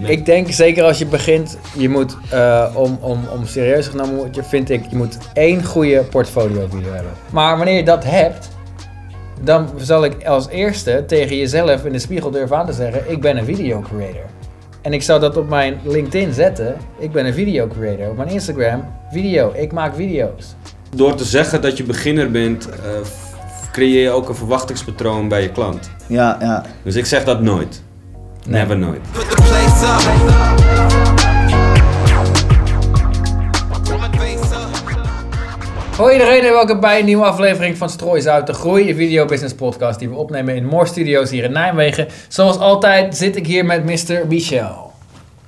Nee. Ik denk zeker als je begint, je moet eh, om, om, om serieus genomen te worden, vind ik, je moet één goede portfolio video hebben. Maar wanneer je dat hebt, dan zal ik als eerste tegen jezelf in de spiegel durven aan te zeggen, ik ben een video creator. En ik zou dat op mijn LinkedIn zetten, ik ben een video creator. Op mijn Instagram, video, ik maak video's. Door te zeggen dat je beginner bent, eh, creëer je ook een verwachtingspatroon bij je klant. Ja, ja. Dus ik zeg dat nooit. Never nooit. Hoi iedereen en welkom bij een nieuwe aflevering van Strooizout, de Groei Video Business Podcast die we opnemen in Moore Studios hier in Nijmegen. Zoals altijd zit ik hier met Mr. Michel.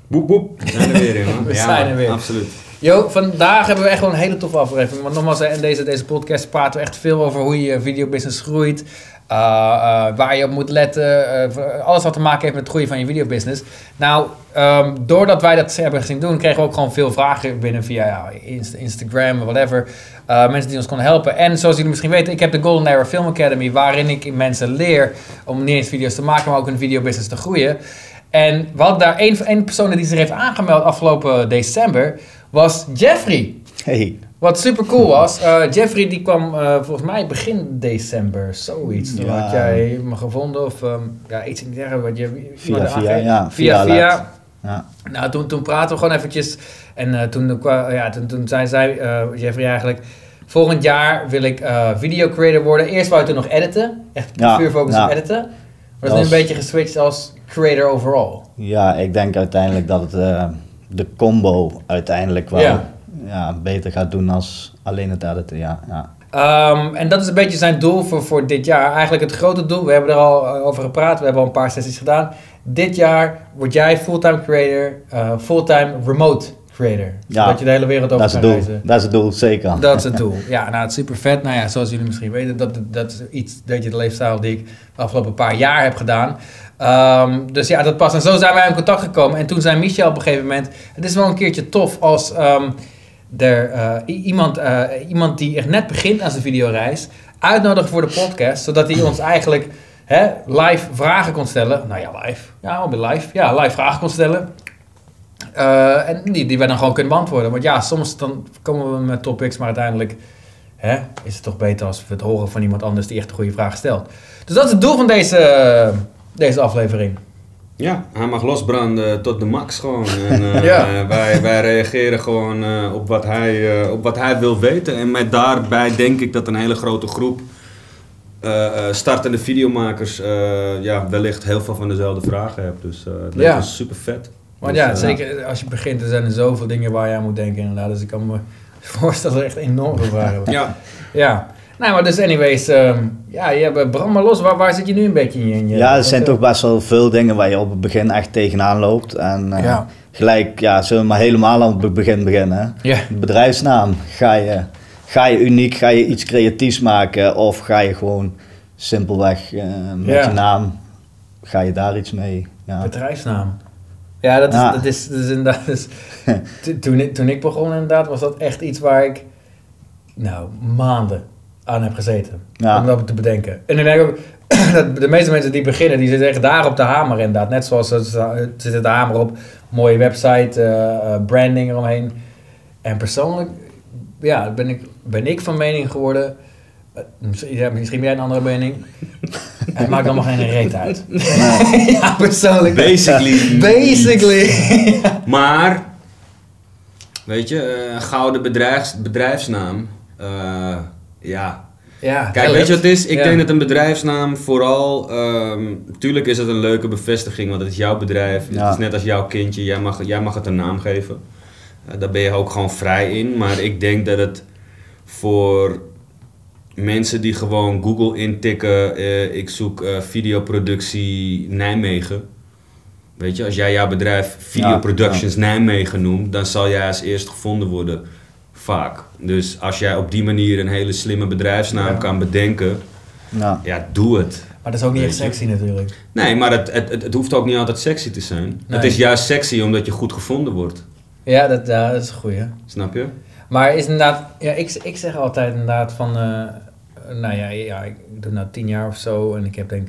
Boep boep. We zijn er weer in, man. We Ja, zijn er weer. Absoluut. Yo, vandaag hebben we echt wel een hele toffe aflevering. Want nogmaals, in deze, deze podcast praten we echt veel over hoe je videobusiness groeit. eh, eh, waar je op moet letten. eh, alles wat te maken heeft met het groeien van je videobusiness. Nou, ehm, doordat wij dat hebben gezien doen, kregen we ook gewoon veel vragen binnen via ja, Inst- Instagram, whatever. Mensen die ons konden helpen. En zoals jullie misschien weten, ik heb de Golden Era Film Academy, waarin ik mensen leer om niet eens video's te maken, maar ook een videobusiness te groeien. En we hadden daar één, één persoon die zich heeft aangemeld afgelopen december, was Jeffrey. Hey. Wat super cool was, eh, Jeffrey die kwam eh, volgens mij begin december, zoiets. Toen Ja. had jij me gevonden of ehm, ja, iets in die wat je Via, via, ja. via, via. Ja. Nou, toen, toen praten we gewoon eventjes en eh, toen, ja, toen, toen zei zij, Jeffrey eigenlijk, volgend jaar wil ik video creator worden. Eerst wou je toen nog editen, echt puur focus op editen. Maar dat is Dat nu een beetje geswitcht als creator overall. ja, ik denk uiteindelijk dat het de combo uiteindelijk wel Ja. ja. beter gaat doen als alleen het editen. Ja, ja. Ehm, en dat is een beetje zijn doel voor, voor dit jaar. Eigenlijk het grote doel, we hebben er al eh, over gepraat, we hebben al een paar sessies gedaan. Dit jaar word jij fulltime creator, eh, fulltime remote creator. Ja, Zodat je de hele wereld over Dat kan reizen. Dat is het doel, zeker. Dat is het doel. Ja, nou, het is super vet. Nou ja, zoals jullie misschien weten, dat, dat is iets, dat je de leefstijl die ik de afgelopen paar jaar heb gedaan. Ehm, dus ja, dat past. En zo zijn wij in contact gekomen. En toen zei Michel op een gegeven moment, het is wel een keertje tof als ehm, er eh, iemand, eh, iemand die echt net begint aan zijn videoreis, uitnodigen voor de podcast, zodat hij ons eigenlijk hè, live vragen kon stellen. Nou ja, live. Ja, bij live. Ja, live vragen kon stellen. Eh, en die, die wij dan gewoon kunnen beantwoorden. Want ja, soms dan komen we met topics, maar uiteindelijk hè, is het toch beter als we het horen van iemand anders die echt een goede vraag stelt. Dus dat is het doel van deze, deze aflevering. Ja, hij mag losbranden tot de max gewoon. En, eh, Ja. wij, wij reageren gewoon eh, op, wat hij, eh, op wat hij wil weten. En met daarbij denk ik dat een hele grote groep startende videomakers ja, wellicht heel veel van dezelfde vragen hebt. Dus het lijkt Ja. me super vet. Want Dus, ja, zeker als je begint, er zijn er zoveel dingen waar je aan moet denken inderdaad. Dus ik kan me voorstellen dat er echt enorm veel vragen. Ja, Ja. Nou, maar dus anyways, ehm, ja, je hebt brand maar los. Waar, waar zit je nu een beetje in? je- Ja, er zijn wat, toch best wel veel dingen waar je op het begin echt tegenaan loopt. En eh, Ja. gelijk, ja, zullen we maar helemaal aan het begin beginnen. hè? Ja. Bedrijfsnaam. Ga je, ga je uniek, ga je iets creatiefs maken of ga je gewoon simpelweg eh, met Ja. je naam, ga je daar iets mee? Ja. Bedrijfsnaam. Ja, dat is, Ja. Dat is, dat is inderdaad. dus- to- toen, ik, toen ik begon, inderdaad, was dat echt iets waar ik. Nou, maanden aan heb gezeten. Ja. Om dat te bedenken. En ik denk ook. dat de meeste mensen die beginnen, die zitten echt daar op de hamer inderdaad. Net zoals ze zitten de hamer op. Mooie website, eh, eh, branding eromheen. En persoonlijk, ja, ben ik, ben ik van mening geworden. eh, Misschien, ja, misschien ben jij een andere mening. Het maakt allemaal geen reet uit. ja, persoonlijk. basically. Basically. Maar, weet je, eh, een gouden bedrijfs, bedrijfsnaam. eh, ja, ja, Kijk, weet je wat het is? Ik Ja. denk dat een bedrijfsnaam vooral... ehm tuurlijk is het een leuke bevestiging, want het is jouw bedrijf. Ja. Het is net als jouw kindje, jij mag, jij mag het een naam geven. Eh, daar ben je ook gewoon vrij in. Maar ik denk dat het voor mensen die gewoon Google intikken... eh, ik zoek eh, videoproductie Nijmegen... Weet je, als jij jouw bedrijf Video Ja, Productions Nijmegen noemt, dan zal jij als eerst gevonden worden. Vaak. Dus als jij op die manier een hele slimme bedrijfsnaam Ja. kan bedenken, Ja. ja, doe het. Maar dat is ook niet echt sexy natuurlijk. Nee, maar het, het, het, het hoeft ook niet altijd sexy te zijn. Nee. Het is juist sexy omdat je goed gevonden wordt. Ja, dat, ja, dat is een goeie. Snap je? Maar is inderdaad, ja, ik, ik zeg altijd inderdaad van, eh, nou ja, ja, ik doe nou tien jaar of zo en ik heb denk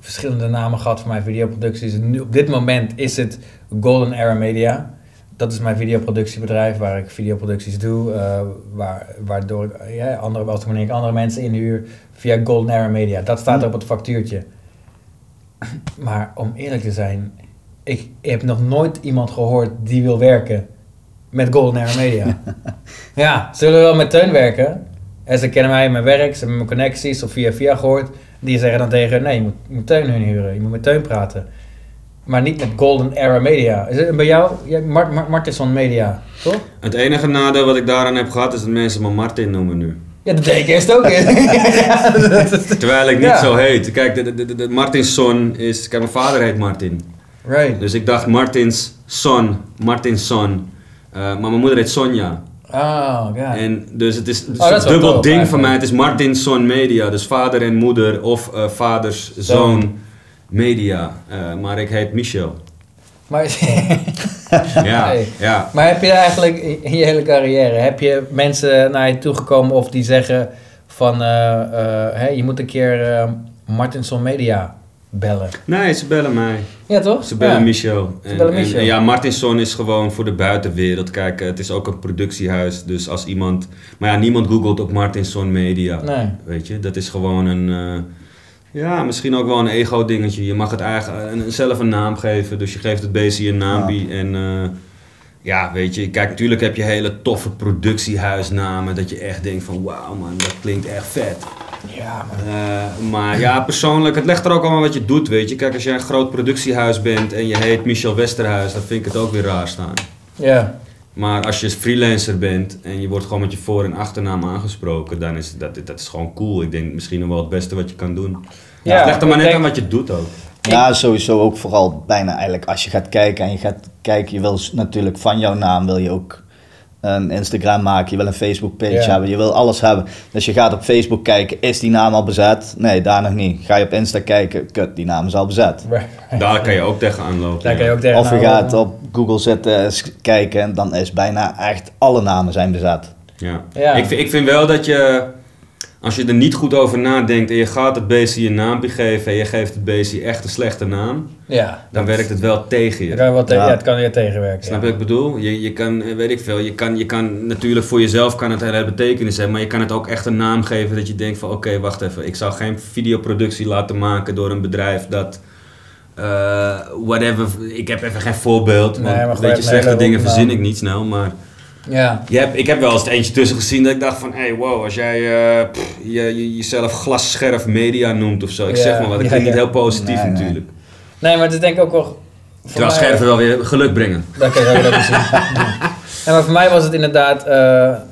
verschillende namen gehad voor mijn videoproducties. En nu, op dit moment is het Golden Era Media. Dat is mijn videoproductiebedrijf waar ik videoproducties doe. eh, waar, waardoor ik, ja, andere, als wanneer ik andere mensen inhuur via Golden Era Media. Dat staat er op het factuurtje. Maar om eerlijk te zijn, ik heb nog nooit iemand gehoord die wil werken met Golden Era Media. ja, ze willen wel met Teun werken. En ze kennen mij in mijn werk, ze hebben mijn connecties of via via gehoord. Die zeggen dan tegen, nee, je moet, je moet Teun hun huren, je moet met Teun praten. Maar niet met Golden Era Media. Is het bij jou, ja, Mart, Mart, Martinson Media, toch? Het enige nadeel wat ik daaraan heb gehad is dat mensen me Martin noemen nu. Ja, dat deed ik eerst ook. Ja, dat Terwijl ik niet Ja. zo heet. Kijk, de, de, de, de Martinsson is... Kijk, mijn vader heet Martin. right. Dus ik dacht Martins son, Martinsson. Eh, maar mijn moeder heet Sonja. Oh, god. En dus het is, het Oh, een dubbel ding eigenlijk. mij. Het is Martinsson Media. Dus vader en moeder of eh, vaders zoon media. Eh, maar ik heet Michel. Maar, Ja, Nee. ja. maar heb je eigenlijk in je hele carrière, heb je mensen naar je toegekomen of die zeggen van, eh, eh, hè, je moet een keer Martinson Media bellen? Nee, ze bellen mij. Ja, toch? Ze bellen ja. Michel. En, bellen en- Michel. en ja, Martinsson is gewoon voor de buitenwereld. Kijk, het is ook een productiehuis. Dus als iemand... Maar ja, niemand googelt op Martinsson Media. Nee. Weet je, dat is gewoon een... ja, misschien ook wel een ego-dingetje. Je mag het eigen, een- zelf een naam geven. Dus je geeft het beestje een naampie. En eh, ja, weet je... Kijk, natuurlijk heb je hele toffe productiehuisnamen. Dat je echt denkt van... Wauw man, dat klinkt echt vet. Ja, maar... Eh, maar ja, persoonlijk, het legt er ook allemaal wat je doet, weet je. Kijk, als jij een groot productiehuis bent en je heet Michel Westerhuis, dan vind ik het ook weer raar staan. Ja. Maar als je freelancer bent en je wordt gewoon met je voor- en achternaam aangesproken, dan is dat, dat is gewoon cool. Ik denk misschien nog wel het beste wat je kan doen. Ja, het legt er maar net denk- aan wat je doet ook. Ja, sowieso ook vooral bijna eigenlijk als je gaat kijken en je gaat kijken, je wil natuurlijk van jouw naam wil je ook een Instagram maken, je wil een Facebook page hebben, je wil alles hebben. Dus je gaat op Facebook kijken, is die naam al bezet? Nee, daar nog niet. Ga je op Insta kijken, kut, die naam is al bezet. Daar kan je ook tegenaan lopen. Daar kan je ook tegen Of je gaat op Google zitten, kijken en dan is bijna echt alle namen zijn bezet. Ja. Ja. Ik, vind- ik vind wel dat je, als je er niet goed over nadenkt en je gaat het beestje een naampje geven en je geeft het beestje echt een slechte naam, Ja. dan werkt het wel tegen je. Kan je wel te- Ja. ja. het kan je tegenwerken. Snap ja. je wat ik bedoel? Je, je kan, eh, weet ik veel, je kan, je kan natuurlijk voor jezelf kan het een hele betekenis hebben, maar je kan het ook echt een naam geven dat je denkt van oké, wacht even, ik zou geen videoproductie laten maken door een bedrijf dat, eh, whatever, ik heb even geen voorbeeld, Nee, want maar weet je, een slechte dingen naam. verzin ik niet snel, maar Ja. je hebt, ik heb wel eens het eentje tussen gezien dat ik dacht van, hey wow, als jij pff, je, je, jezelf glasscherf media noemt of zo, ik Ja, zeg maar wat, dat ja, klinkt niet heel positief Nee, nee. natuurlijk. Nee, maar het is denk ik ook wel... Terwijl mij- scherven wel weer geluk brengen. Dat kan je ook lekker zien. Ja. Ja, maar voor mij was het inderdaad...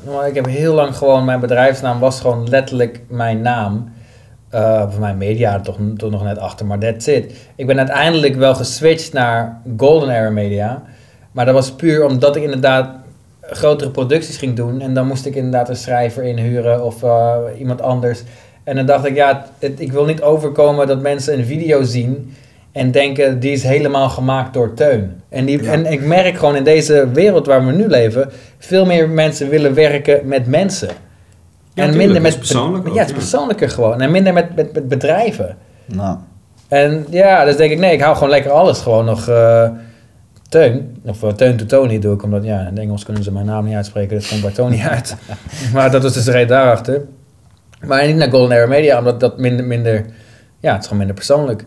nou, ik heb heel lang gewoon... Mijn bedrijfsnaam was gewoon letterlijk mijn naam. Eh voor mijn media toch, toch nog net achter, maar that's it. Ik ben uiteindelijk wel geswitcht naar Golden Era Media. Maar dat was puur omdat ik inderdaad grotere producties ging doen. En dan moest ik inderdaad een schrijver inhuren of eh, iemand anders. En dan dacht ik, ja, het- ik wil niet overkomen dat mensen een video zien en denken, die is helemaal gemaakt door Teun. En, die, Ja. en ik merk gewoon in deze wereld waar we nu leven, veel meer mensen willen werken met mensen. Ja, en tuurlijk, minder met Ja, het is ja. persoonlijker gewoon. En minder met, met, met bedrijven. Nou, En ja, dus denk ik, nee, ik hou gewoon lekker alles gewoon nog eh, Teun. Of uh, Teun to Tony doe ik, omdat ja, in het Engels kunnen ze mijn naam niet uitspreken, dus komt bij Tony uit. maar dat is dus de reden daarachter. Maar niet naar Golden Era Media, omdat dat minder, minder, ja, het is gewoon minder persoonlijk.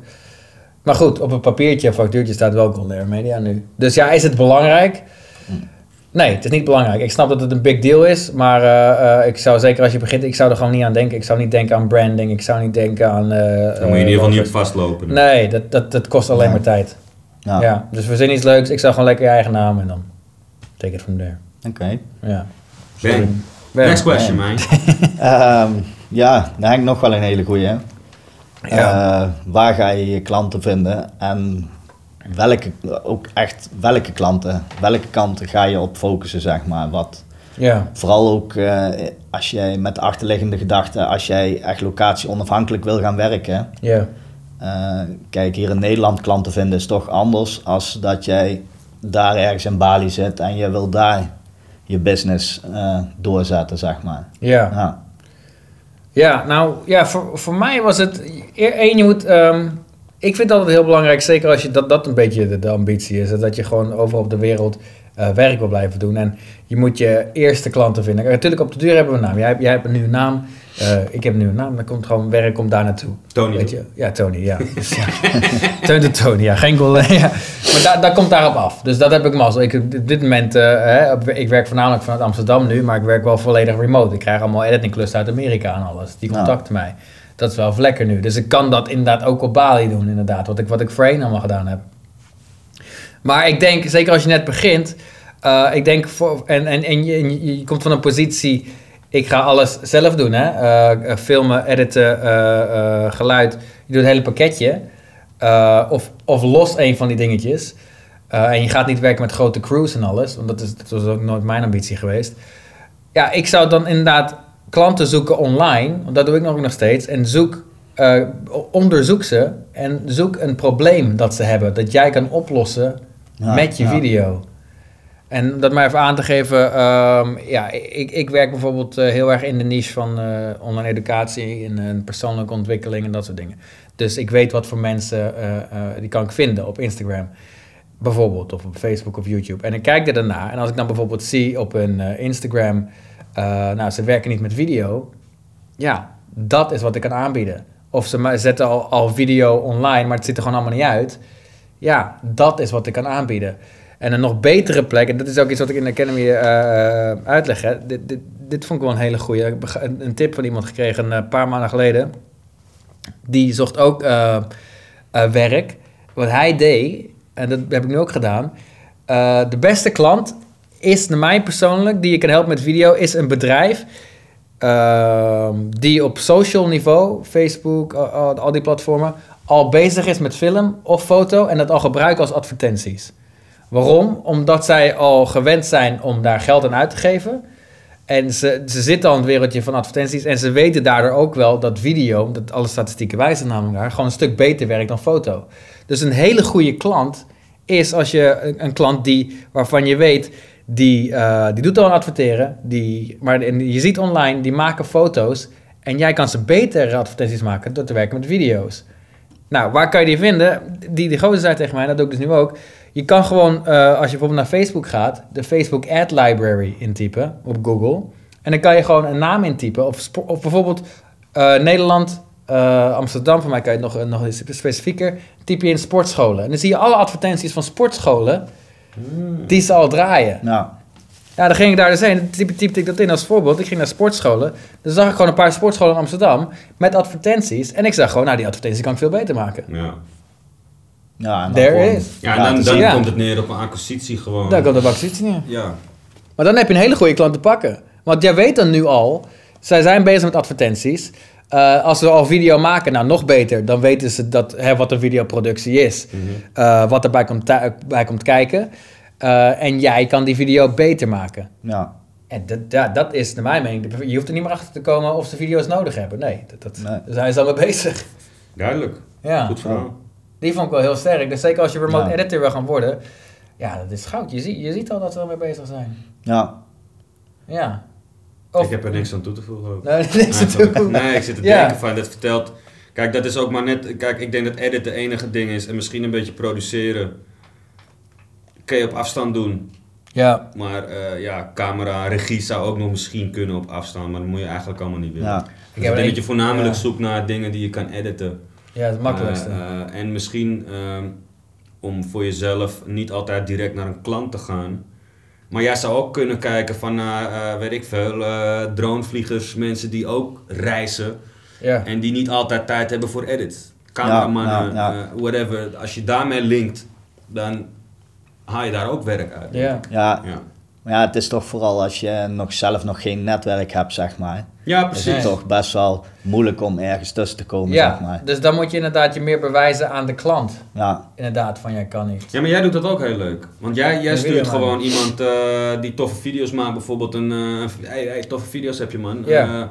Maar goed, op een papiertje, factuurtje staat wel Golden Era Media nu. Dus ja, is het belangrijk? Nee, het is niet belangrijk. Ik snap dat het een big deal is, maar eh, eh, ik zou zeker als je begint, ik zou er gewoon niet aan denken. Ik zou niet denken aan branding, ik zou niet denken aan... eh, Dan moet je in ieder geval niet op vastlopen. Nee, dat, dat, dat kost alleen Ja. maar tijd. Nou, Ja, dus verzin iets leuks. Ik zou gewoon lekker je eigen naam en dan take it from there. oké. Ja. Bang. Bang. Next question, man. Ehm, ja, daar heb ik nog wel een hele goeie. Ja. Eh, waar ga je je klanten vinden en welke, ook echt welke klanten, welke kanten ga je op focussen, zeg maar. Wat, Ja. vooral ook eh, als jij met de achterliggende gedachte, als jij echt locatie onafhankelijk wil gaan werken. Ja. Eh, kijk, hier in Nederland klanten vinden is toch anders als dat jij daar ergens in Bali zit en je wil daar je business eh, doorzetten, zeg maar. Ja. Ja. Ja, nou ja, voor, voor mij was het. één, je moet. ehm, Ik vind altijd heel belangrijk, zeker als je dat, dat een beetje de, de ambitie is, dat je gewoon overal op de wereld eh, werk wil blijven doen. En je moet je eerste klanten vinden. Natuurlijk, op de duur hebben we een naam. Jij, jij hebt een nieuwe naam, eh, ik heb een nieuwe naam. Dan komt gewoon werk om daar naartoe. Tony. Weet je? Ja, Tony, ja. Dus, ja. Teun de Tony, ja. Geen goal, ja. Maar daar daar komt daarop af. Dus dat heb ik mazzel. Ik, op dit moment, eh, hè, ik werk voornamelijk vanuit Amsterdam nu, maar ik werk wel volledig remote. Ik krijg allemaal editingklussen uit Amerika en alles. Die Ja. contacten mij. Dat is wel lekker nu. Dus ik kan dat inderdaad ook op Bali doen, inderdaad. Wat ik, wat ik voorheen allemaal gedaan heb. Maar ik denk, zeker als je net begint, eh, ik denk, voor, en, en, en je, je komt van een positie, ik ga alles zelf doen, hè? Eh, eh, filmen, editen, eh, geluid, je doet het hele pakketje. Of, of los een van die dingetjes. En je gaat niet werken met grote crews en alles, want dat, is, dat was ook nooit mijn ambitie geweest. Ja, ik zou dan inderdaad klanten zoeken online, want dat doe ik nog, nog steeds. En zoek, onderzoek ze en zoek een probleem dat ze hebben, dat jij kan oplossen Ja, met je ja. video. En dat maar even aan te geven, ehm, ja, ik, ik werk bijvoorbeeld eh, heel erg in de niche van eh, online educatie en eh, persoonlijke ontwikkeling en dat soort dingen. Dus ik weet wat voor mensen, die kan ik vinden op Instagram bijvoorbeeld, of op Facebook of YouTube. En ik kijk er daarna en als ik dan bijvoorbeeld zie op eh, Instagram, nou, ze werken niet met video, ja, dat is wat ik kan aanbieden. Of ze zetten al, al video online, maar het ziet er gewoon allemaal niet uit. Ja, dat is wat ik kan aanbieden. En een nog betere plek, en dat is ook iets wat ik in de Academy eh, uitleg. Hè. Dit, dit, dit vond ik wel een hele goede. Ik heb een, tip van iemand gekregen een paar maanden geleden. Die zocht ook eh, eh, werk. Wat hij deed, en dat heb ik nu ook gedaan. eh, de beste klant is, naar mij persoonlijk, die je kan helpen met video, is een bedrijf ehm, die op social niveau, Facebook, al, die platformen, al bezig is met film of foto en dat al gebruiken als advertenties. Waarom? Omdat zij al gewend zijn om daar geld aan uit te geven. En ze, ze zitten al in het wereldje van advertenties. En ze weten daardoor ook wel dat video, dat alle statistieken wijzen namelijk daar, gewoon een stuk beter werkt dan foto. Dus een hele goede klant is als je een, klant die, waarvan je weet, die, eh, die doet al een adverteren. Die, maar en je ziet online, die maken foto's. En jij kan ze betere advertenties maken door te werken met video's. Nou, waar kan je die vinden? Die, die gozer zei tegen mij, dat doe ik dus nu ook. Je kan gewoon, eh, als je bijvoorbeeld naar Facebook gaat, de Facebook Ad Library intypen op Google. En dan kan je gewoon een naam intypen. Of, of bijvoorbeeld eh, Nederland, eh, Amsterdam, voor mij kan je het nog, nog eens specifieker. Typ je in sportscholen. En dan zie je alle advertenties van sportscholen die ze al draaien. Nou, Ja, dan ging ik daar dus heen. Typte, typte ik dat in als voorbeeld. Ik ging naar sportscholen. Dan zag ik gewoon een paar sportscholen in Amsterdam met advertenties. En ik zag gewoon, nou, die advertenties kan ik veel beter maken. Ja, ja, en dan There gewoon is. ja en dan, zien. dan Ja. komt het neer op een acquisitie gewoon. Daar komt de acquisitie neer. Ja, Maar dan heb je een hele goede klant te pakken. Want jij weet dan nu al, zij zijn bezig met advertenties. Eh, als ze al video maken, nou nog beter. Dan weten ze dat, hè, wat een videoproductie is. Eh, wat erbij komt, bij komt kijken. Eh, en jij kan die video beter maken. Ja, En dat, ja, dat is naar mijn mening. Je hoeft er niet meer achter te komen of ze video's nodig hebben. Nee, dat, dat, Nee. daar zijn ze al mee bezig. duidelijk. Ja, Goed verhaal. Die vond ik wel heel sterk. Dus zeker als je remote Ja. editor wil gaan worden. Ja, dat is goud. Je, ziet je ziet al dat ze ermee bezig zijn. ja, Ja. Of, Ik heb er niks aan toe te voegen ook. Nee, niks aan toe. Nee, ik zit te Ja. denken van, dat vertelt... Kijk, dat is ook maar net... Kijk, ik denk dat edit de enige ding is. En misschien een beetje produceren. Kun je op afstand doen. Ja, Maar eh, ja, camera, regie zou ook nog misschien kunnen op afstand. Maar dat moet je eigenlijk allemaal niet willen. ja. Dus Ik denk een- dat je voornamelijk ja. zoekt naar dingen die je kan editen. Ja, het makkelijkste. Eh, eh, en misschien ehm, om voor jezelf niet altijd direct naar een klant te gaan. Maar jij zou ook kunnen kijken van, naar, eh, weet ik veel, eh, dronevliegers, mensen die ook reizen. ja. En die niet altijd tijd hebben voor edits. Cameramannen, Ja, ja, ja. eh, whatever. Als je daarmee linkt, dan haal je daar ook werk uit. ja. Ja, Ja, maar ja, het is toch vooral als je nog zelf nog geen netwerk hebt, zeg maar. Ja Is precies. het toch best wel moeilijk om ergens tussen te komen, Ja, zeg maar. dus dan moet je inderdaad je meer bewijzen aan de klant. Ja, Inderdaad, van jij kan niet. Ja, maar jij doet dat ook heel leuk. Want jij, jij stuurt gewoon iemand eh, die toffe video's maakt. Bijvoorbeeld een... eh, hey, hey, toffe video's heb je man. Ja. Eh,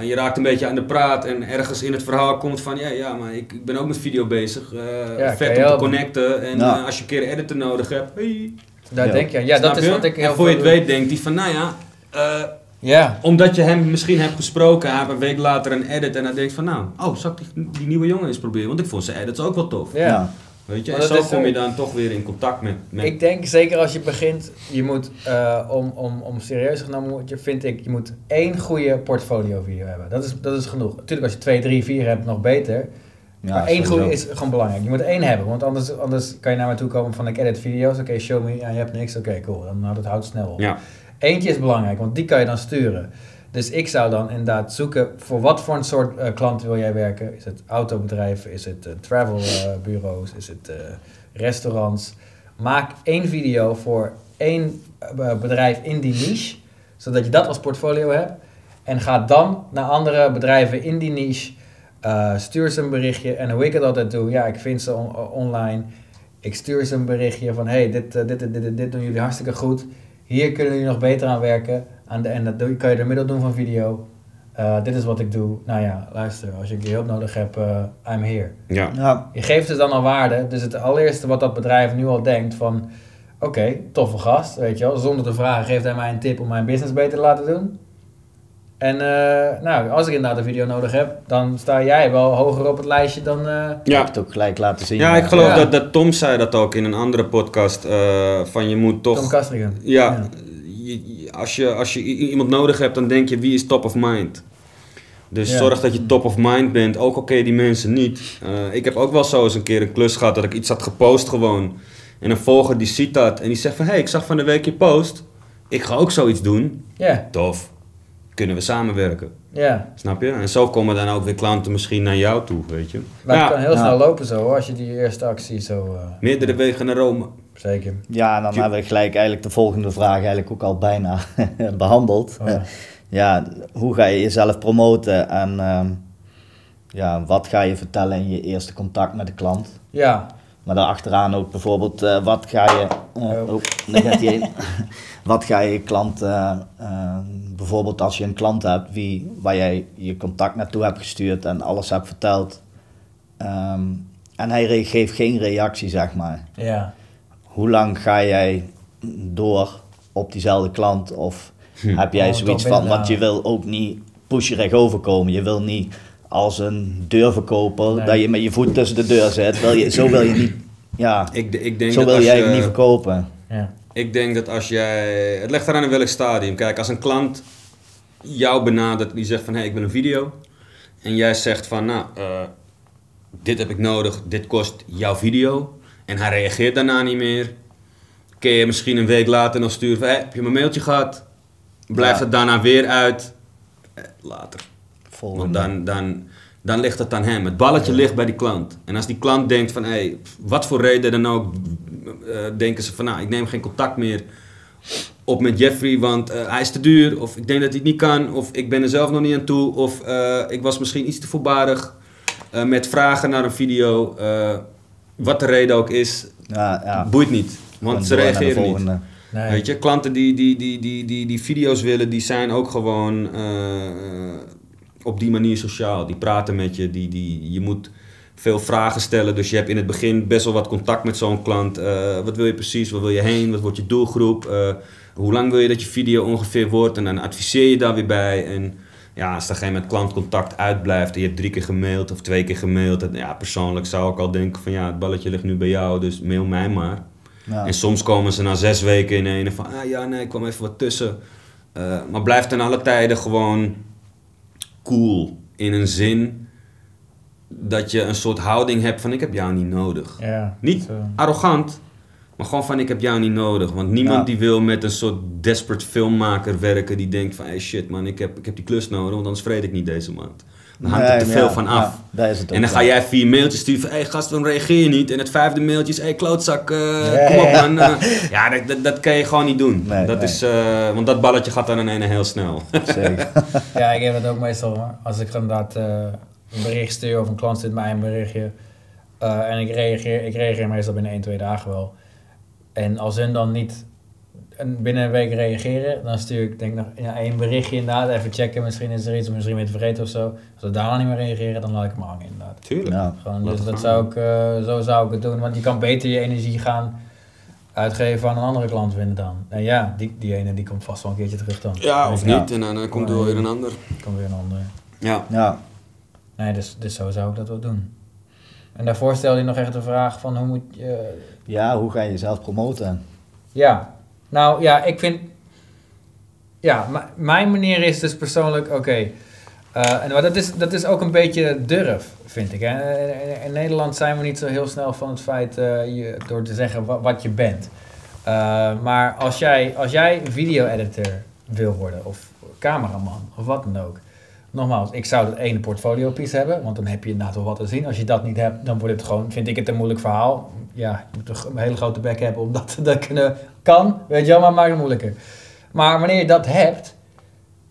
en je raakt een beetje aan de praat en ergens in het verhaal komt van... Ja, ja maar ik, ik ben ook met video bezig. Eh, Ja, vet om te helpen. connecten. En Ja. eh, als je een keer een editor nodig hebt... Hey, Daar Ja. denk je aan. Ja, dat is je? wat ik heel En voor je het weet denkt hij van... Nou ja, eh, Ja. Omdat je hem misschien hebt gesproken, hij heeft een week later een edit en dan denkt van nou, oh, zal ik die, die nieuwe jongen eens proberen? Want ik vond zijn edits ook wel tof. Ja. Weet je, Maar en dat zo is kom je dan toch weer in contact met... met Ik denk zeker als je begint, je moet, eh, om, om, om serieus genomen moet je, vind ik, je moet één goede portfolio video hebben. Dat is, dat is genoeg. Natuurlijk als je twee, drie, vier hebt, nog beter. Ja, maar één goede is gewoon belangrijk. Je moet één hebben, want anders, anders kan je naar me toe komen van ik edit video's. Oké, show me, ja, je hebt niks. Oké, cool. Dan houdt het houdt snel op. ja. Eentje is belangrijk, want die kan je dan sturen. Dus ik zou dan inderdaad zoeken voor wat voor een soort eh, klant wil jij werken. Is het autobedrijven, is het travel travelbureaus, is het eh, restaurants. Maak één video voor één eh, bedrijf in die niche, zodat je dat als portfolio hebt. En ga dan naar andere bedrijven in die niche. eh, stuur ze een berichtje. En hoe ik het altijd doe, ja, ik vind ze on- online. Ik stuur ze een berichtje van, hey, eh, dit, dit, dit, dit doen jullie hartstikke goed. Hier kunnen jullie nog beter aan werken. Aan de, en dat doe- kan je door middel doen van video. Eh, dit is wat ik doe. Nou ja, luister, als je hulp nodig hebt, eh, I'm here. ja. Ja, Je geeft ze dan al waarde. Dus het allereerste wat dat bedrijf nu al denkt van... Oké, toffe gast, weet je wel. Zonder te vragen geeft hij mij een tip om mijn business beter te laten doen. En eh, nou, als ik inderdaad een video nodig heb, dan sta jij wel hoger op het lijstje dan... eh, ja. Heb het ook gelijk laten zien. Ja, ik geloof Ja. Dat, dat Tom zei dat ook in een andere podcast. eh, van je moet toch. Tom Castrigan. ja, je- als, je, als je iemand nodig hebt, dan denk je wie is top of mind. Dus Ja. zorg dat je top of mind bent, ook al ken je die mensen niet. Eh, ik heb ook wel zo eens een keer een klus gehad dat ik iets had gepost gewoon. En een volger die ziet dat en die zegt van... Hé, hey, ik zag van de week je post. Ik ga ook zoiets doen. Ja, Tof. Kunnen we samenwerken. ja. Snap je? En zo komen dan ook weer klanten misschien naar jou toe, weet je. Maar Ja, het kan heel Ja. snel lopen zo, hoor, als je die eerste actie zo... eh, meerdere wegen naar Rome. zeker. Ja, en dan Je- hebben we gelijk eigenlijk de volgende vraag eigenlijk ook al bijna behandeld. Oh, ja. Ja, hoe ga je jezelf promoten en ehm, ja, wat ga je vertellen in je eerste contact met de klant? Ja, Maar daarachteraan ook bijvoorbeeld, eh, wat ga je... eh, Oh. oh, daar gaat hij heen. wat ga je klant... eh, bijvoorbeeld als je een klant hebt wie, waar jij je contact naartoe hebt gestuurd en alles hebt verteld... ehm, en hij re- geeft geen reactie, zeg maar. ja. Hoe lang ga jij door op diezelfde klant? Of heb jij Oh, zoiets van, want je wil ook niet pushy overkomen. Je wil niet als een deurverkoper, Nee. dat je met je voet tussen de deur zit. Wil je, zo wil je niet, ja, Ik, ik denk zo dat wil als je niet verkopen. ja. Ik denk dat als jij... Het ligt eraan in welk stadium. Kijk, als een klant jou benadert, die zegt van... Hé, hey, ik wil een video. En jij zegt van, nou, eh, dit heb ik nodig, dit kost jouw video. En hij reageert daarna niet meer. Kun je misschien een week later nog sturen van... Hey, heb je mijn mailtje gehad? Blijft Ja. het daarna weer uit? Eh, later. Want dan, dan, dan ligt het aan hem. Het balletje ligt bij die klant. En als die klant denkt van, hé, wat voor reden dan ook, eh, denken ze van, nou, ik neem geen contact meer op met Jeffrey, want eh, hij is te duur. Of ik denk dat hij het niet kan. Of ik ben er zelf nog niet aan toe. Of eh, ik was misschien iets te voorbarig eh, met vragen naar een video. Eh, wat de reden ook is, ja, ja. boeit niet. Want ze reageren niet. Nee. Weet je, klanten die, die, die, die, die, die video's willen, die zijn ook gewoon op die manier sociaal. Die praten met je, die, die, je moet veel vragen stellen. Dus je hebt in het begin best wel wat contact met zo'n klant. Eh, wat wil je precies? Waar wil je heen? Wat wordt je doelgroep? Eh, hoe lang wil je dat je video ongeveer wordt? En dan adviseer je daar weer bij. En ja, als er geen met klantcontact uitblijft en je hebt drie keer gemaild of twee keer gemaild. dan, Ja, persoonlijk zou ik al denken van ja, het balletje ligt nu bij jou, dus mail mij maar. Ja. En soms komen ze na zes weken in een van, ah ja, nee, ik kwam even wat tussen. Eh, maar blijf ten alle tijden gewoon cool. In een zin dat je een soort houding hebt van, ik heb jou niet nodig. Ja, Niet zo. arrogant, maar gewoon van, ik heb jou niet nodig. Want niemand Ja. die wil met een soort desperate filmmaker werken die denkt van, hey shit man, ik heb, ik heb die klus nodig, want anders vreet ik niet deze maand. Dan hangt er Nee, te maar veel ja, van ja, af. daar is het En ook dan ga jij vier mailtjes sturen van, hé hey, gast, waarom reageer je niet? En het vijfde mailtje is, hé hey, klootzak, eh, kom op ja. man. Eh, ja, dat, dat, dat kan je gewoon niet doen. Nee, dat nee. Is, eh, want dat balletje gaat dan in ene heel snel. Zeker. Ja, ik heb het ook meestal hoor. Als ik inderdaad eh, een bericht stuur of een klant stuurt mij een berichtje. eh, en ik reageer, ik reageer meestal binnen 1, 2 dagen wel. En als hun dan niet een, binnen een week reageren, dan stuur ik denk nog ja, één berichtje inderdaad. Even checken, misschien is er iets, misschien ben je het vergeten of zo. Als ze daar niet meer reageren, dan laat ik hem hangen inderdaad. Tuurlijk. Ja. Gewoon, Laat dus het dat gaan. zou ik, eh, zo zou ik het doen. Want je kan beter je energie gaan uitgeven aan een andere klant winnen dan. En ja, die, die ene die komt vast wel een keertje terug dan. Ja, of Ja. niet. En dan eh, komt er weer een ander. Komt weer een andere. Ja. Ja, Nee, dus, dus zo zou ik dat wel doen. En daarvoor stelde je nog echt de vraag van hoe moet je... ja hoe ga je jezelf promoten? Ja, nou ja, ik vind... Ja, mijn manier is dus persoonlijk, oké. eh, en maar dat is, dat is ook een beetje durf, vind ik. Hè. In, in Nederland zijn we niet zo heel snel van het feit eh, je, door te zeggen wa- wat, je bent. Eh, maar als jij, als jij video-editor wil worden, of cameraman, of wat dan ook. Nogmaals, ik zou dat ene portfolio piece hebben, want dan heb je inderdaad wel wat te zien. Als je dat niet hebt, dan wordt het gewoon, vind ik het een moeilijk verhaal. Ja, je moet een hele grote bek hebben om dat te kunnen. Kan, weet je wel, maar maakt het moeilijker. Maar wanneer je dat hebt,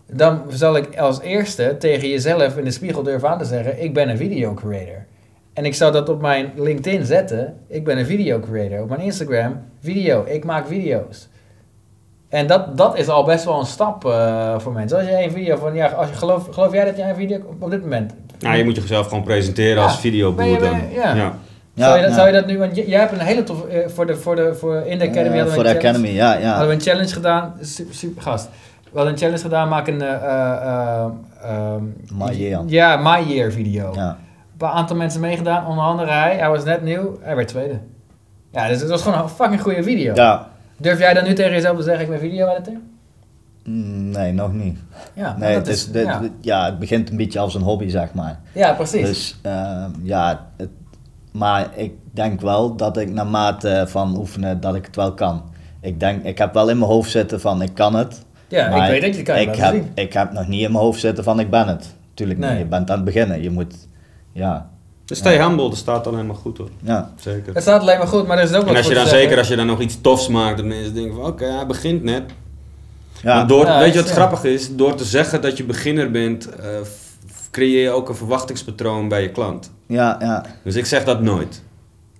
dan zal ik als eerste tegen jezelf in de spiegel durven aan te zeggen: Ik ben een video creator. En ik zou dat op mijn LinkedIn zetten: Ik ben een video creator. Op mijn Instagram: Video, ik maak video's. En dat, dat is al best wel een stap eh, voor mensen. Als jij een video van, ja, als je geloof, geloof jij dat jij een video op, dit moment. Nou, je moet jezelf gewoon presenteren Ja. als videoboer je- dan. je- ja. ja. zou, je dat, ja. zou je dat nu, want jij hebt een hele tof, eh, voor de, voor de, voor in de Academy hadden we voor een de challenge. Academy, ja, ja. Hadden we een challenge gedaan, super, super gast. We hadden een challenge gedaan, maak een... eh, eh, ehm, My Year. Ja, My Year video. ja. Een paar aantal mensen meegedaan, onder andere hij. Hij was net nieuw, hij werd tweede. Ja, dus het was gewoon een fucking goede video. Ja. Durf jij dan nu tegen jezelf te zeggen, ik ben video-editor? Mm, Nee, nog niet. Ja, Nee, dat het, is, ja. het begint een beetje als een hobby, zeg maar. ja, precies. Dus ehm, ja, het, maar ik denk wel dat ik naarmate van oefenen dat ik het wel kan. Ik denk, ik heb wel in mijn hoofd zitten van ik kan het. ja, maar ik weet dat je het kan. ik heb, zien. ik heb nog niet in mijn hoofd zitten van ik ben het. Tuurlijk Nee. niet, je bent aan het beginnen. Je moet, ja, Dus stay humble, dat staat dan helemaal goed hoor. ja. Zeker. Het staat alleen maar goed, maar er is ook wat En als je dan zeggen. zeker als je dan nog iets tofs maakt, dat mensen denken van oké, hij begint net. ja. Door, Ja, weet je wat ja. grappig is? Door te zeggen dat je beginner bent, eh, creëer je ook een verwachtingspatroon bij je klant. ja, ja. Dus ik zeg dat nooit.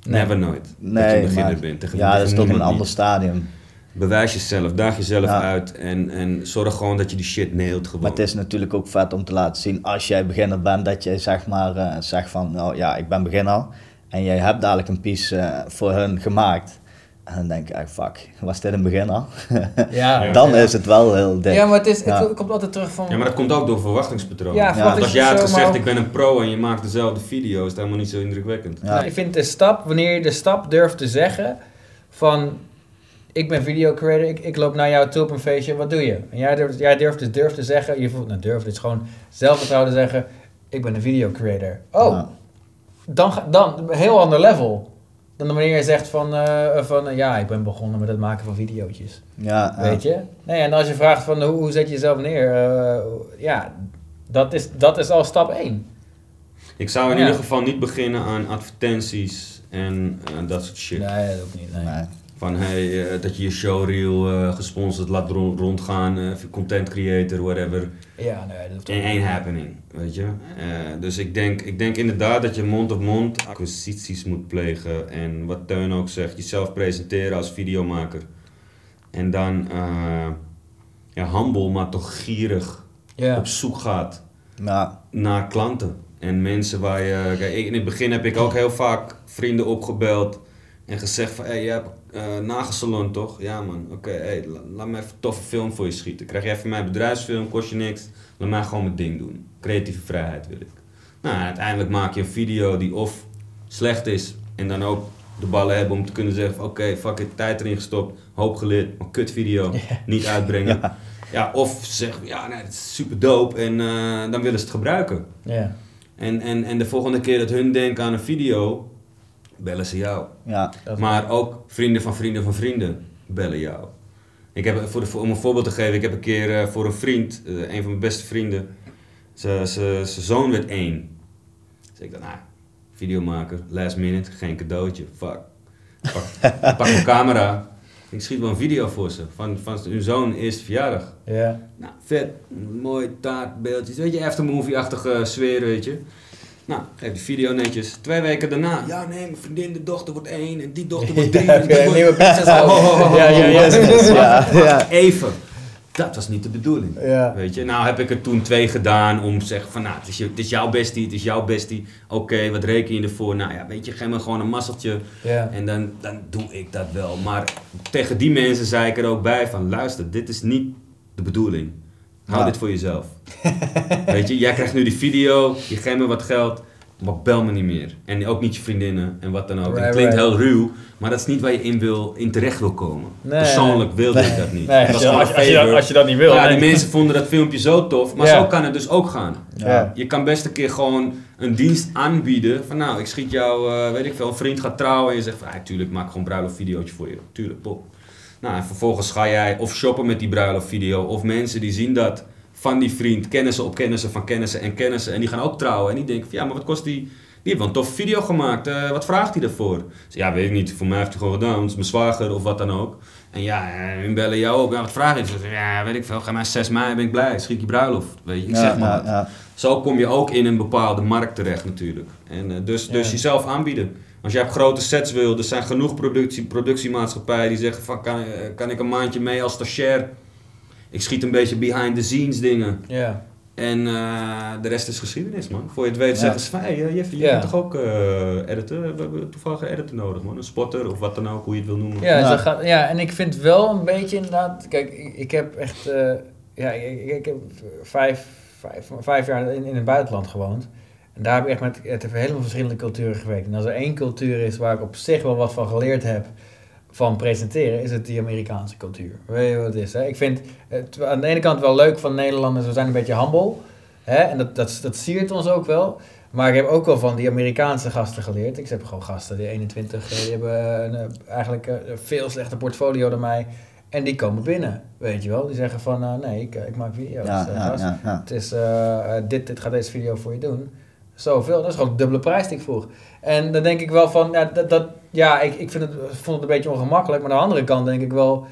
Nee. Never nooit. dat je Nee, beginner maar, bent. Tegen- ja, dat is toch een ander niet. stadium. Bewijs jezelf, daag jezelf Ja. uit en, en zorg gewoon dat je die shit neelt gewoon. Maar het is natuurlijk ook vet om te laten zien als jij beginner bent, dat jij zeg maar eh, zegt van, nou ja, ik ben beginner. En jij hebt dadelijk een piece eh, voor hun gemaakt. En dan denk ik, echt fuck, was dit een beginner? Ja, dan ja. is het wel heel dik. Ja, maar het, is, het Ja. komt altijd terug van... Ja, maar dat komt ook door verwachtingspatroon. Ja, Want als jij had verwachtingspatroon, gezegd, ik ben een pro en je maakt dezelfde video, is het helemaal niet zo indrukwekkend. Ja. Nou, ik vind de stap, wanneer je de stap durft te zeggen van ik ben video creator, ik, ik loop naar jou toe op een feestje, wat doe je? En jij durft, jij durft dus durft te zeggen, je voelt, nou durft, het is gewoon zelfvertrouwen te zeggen, ik ben een video creator. Oh, Ja. dan, dan een heel ander level. Dan wanneer je zegt van, eh, van eh, ja, ik ben begonnen met het maken van videootjes. Ja, ja. Weet je? Nee, en als je vraagt van hoe, hoe zet je jezelf neer, eh, ja, dat is, dat is al stap 1. Ik zou in Ja. ieder geval niet beginnen aan advertenties en dat soort shit. Nee, dat ook niet. Nee. Nee. Van hey, eh, dat je je showreel eh gesponsord laat ro- rondgaan, eh, content creator, whatever. Ja, nee, dat In één happening, weet je. Eh, dus ik denk, ik denk inderdaad dat je mond-op-mond acquisities moet plegen. En wat Teun ook zegt, jezelf presenteren als videomaker. En dan, eh ja, humble, maar toch gierig op zoek gaat naar klanten. En mensen waar je... Kijk, in het begin heb ik ook heel vaak vrienden opgebeld en gezegd van... Hé, hey, je hebt eh nagelsalon toch? Ja man, oké, hey, la- laat me even een toffe film voor je schieten. Krijg je even mijn bedrijfsfilm, kost je niks. Laat mij gewoon mijn ding doen. Creatieve vrijheid wil ik. Nou, uiteindelijk maak je een video die of slecht is... en dan ook de ballen hebben om te kunnen zeggen van... Oké, fuck it, tijd erin gestopt, hoop geleerd, maar kut video, niet uitbrengen. Ja. Ja. of zeg, ja, nee, het is super dope en eh, dan willen ze het gebruiken. Ja. En, en, en de volgende keer dat hun denken aan een video, bellen ze jou. ja, Maar ook vrienden van vrienden van vrienden bellen jou. Ik heb, voor de, om een voorbeeld te geven, ik heb een keer eh, voor een vriend, eh, een van mijn beste vrienden, zijn zoon werd één. Dus ik dacht, nou, videomaker, last minute, geen cadeautje, fuck. Pak, pak mijn camera, ik schiet wel een video voor ze, van, van hun zoon eerste verjaardag. Ja. Nou, vet, mooi taartbeeldjes, weet je, aftermovie-achtige sfeer, weet je. Nou, geef die video netjes. Twee weken daarna, ja nee, mijn vriendin, de dochter wordt één en die dochter wordt drie. en die wordt- nieuwe prinses. Oh, oh, oh, oh, Ja, ja, ja. ja, ja. Even. dat was niet de bedoeling. Ja. Weet je, nou heb ik er toen twee gedaan om te zeggen van, nou, het is, je, het is jouw bestie, het is jouw bestie. Oké, wat reken je ervoor? Nou ja, weet je, geef me gewoon een masseltje. Ja. En dan, dan doe ik dat wel. Maar tegen die mensen zei ik er ook bij van, luister, dit is niet de bedoeling. Hou Ja. dit voor jezelf. Weet je, jij krijgt nu die video, je geeft me wat geld, maar bel me niet meer. En ook niet je vriendinnen en wat dan ook. Right, het klinkt right. heel ruw, maar dat is niet waar je in, wil, in terecht wil komen. Nee. Persoonlijk wilde ik dat niet. Nee, je, gewoon als, als, je dat, als je dat niet wil. ja, nee. die mensen vonden dat filmpje zo tof, maar Ja. zo kan het dus ook gaan. Ja. Je kan best een keer gewoon een dienst aanbieden. Van nou, ik schiet jou, eh, weet ik veel, een vriend gaat trouwen. En je zegt van, ja, tuurlijk, maak gewoon een bruiloftvideootje voor je. Tuurlijk, pop. Nou, en vervolgens ga jij of shoppen met die bruiloftvideo. Of mensen die zien dat van die vriend. Kennissen op kennissen van kennissen en kennissen. En die gaan ook trouwen. En die denken van, ja, maar wat kost die... Die heeft wel een toffe video gemaakt. eh, wat vraagt hij ervoor? Dus, ja, weet ik niet. Voor mij heeft hij gewoon gedaan. Want het is mijn zwager of wat dan ook. En ja, eh, hun bellen jou op. Ja, wat vraag je? Zeggen, ja, weet ik veel. Ga maar 6 mei, ben ik blij. Schiet je bruiloft. Weet je, ik Ja, zeg maar ja, wat. ja. Zo kom je ook in een bepaalde markt terecht natuurlijk. En eh, dus, dus jezelf aanbieden. Als jij op grote sets wil, er zijn genoeg productie, productiemaatschappijen die zeggen van kan, eh, kan ik een maandje mee als stagiair. Ik schiet een beetje behind the scenes dingen. Ja. En eh, de rest is geschiedenis man. Voor je het weet Ja. zeggen ze van hey, eh, je Ja. bent toch ook eh editor? We hebben toevallig een editor nodig man. Een spotter of wat dan ook, hoe je het wil noemen. Ja, zo gaat, ja, en ik vind wel een beetje inderdaad. Kijk, ik, ik heb echt. eh, ja, ik, ik, ik heb vijf, vijf, vijf jaar in, in het buitenland gewoond. En daar heb ik echt met het heeft helemaal verschillende culturen gewerkt. En als er één cultuur is waar ik op zich wel wat van geleerd heb van presenteren, is het die Amerikaanse cultuur. Weet je wat het is? Hè? Ik vind het aan de ene kant wel leuk van Nederlanders, we zijn een beetje humble. Hè? En dat, dat, dat siert ons ook wel. Maar ik heb ook wel van die Amerikaanse gasten geleerd. Ik heb gewoon gasten, die 21, eh, die hebben een, eh, eigenlijk eh, een veel slechter portfolio dan mij. En die komen binnen, weet je wel. Die zeggen van, eh, nee, ik, ik maak video's. Ja, eh, ja, ja. Het is, eh, eh, dit, dit gaat deze video voor je doen. Zoveel, dat is gewoon de dubbele prijs die ik vroeg. En dan denk ik wel van, ja, dat, dat, ja ik, ik vind het, vond het een beetje ongemakkelijk. Maar aan de andere kant denk ik wel,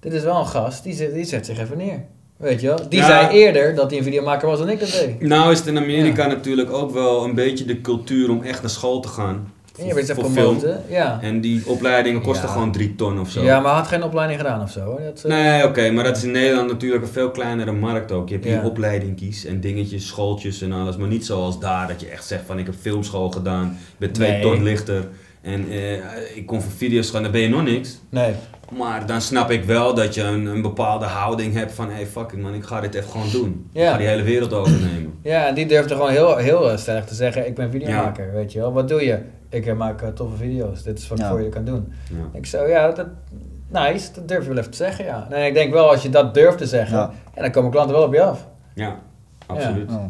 dit is wel een gast, die zet, die zet zich even neer. Weet je wel? Die Ja. zei eerder dat hij een videomaker was dan ik dat deed. Nou is het in Amerika natuurlijk ook wel een beetje de cultuur om echt naar school te gaan. Je weet voor film. Ja. En die opleidingen kosten Ja. gewoon drie ton of zo. ja, maar hij had geen opleiding gedaan of zo. Dat, eh, Nee, oké, maar dat is in Nederland natuurlijk een veel kleinere markt ook. Je hebt hier Ja. opleidingkies en dingetjes, schooltjes en alles. Maar niet zoals daar, dat je echt zegt van ik heb filmschool gedaan, ik ben twee Nee. ton lichter. En eh, ik kom voor video's gaan, dan ben je nog niks. Nee. Maar dan snap ik wel dat je een, een bepaalde houding hebt van... Hé, hey, fucking man, ik ga dit even gewoon doen. Ik ga die hele wereld overnemen. Ja, en die durfde gewoon heel, heel eh, stellig te zeggen, ik ben videomaker, weet je wel. Wat doe je? Ik maak toffe video's, dit is wat ik Ja. voor je kan doen. Ja. Ik zo, ja, dat, nice, dat durf je wel even te zeggen, ja. En ik denk wel, als je dat durft te zeggen, Ja. ja. dan komen klanten wel op je af. Ja, absoluut. Oh.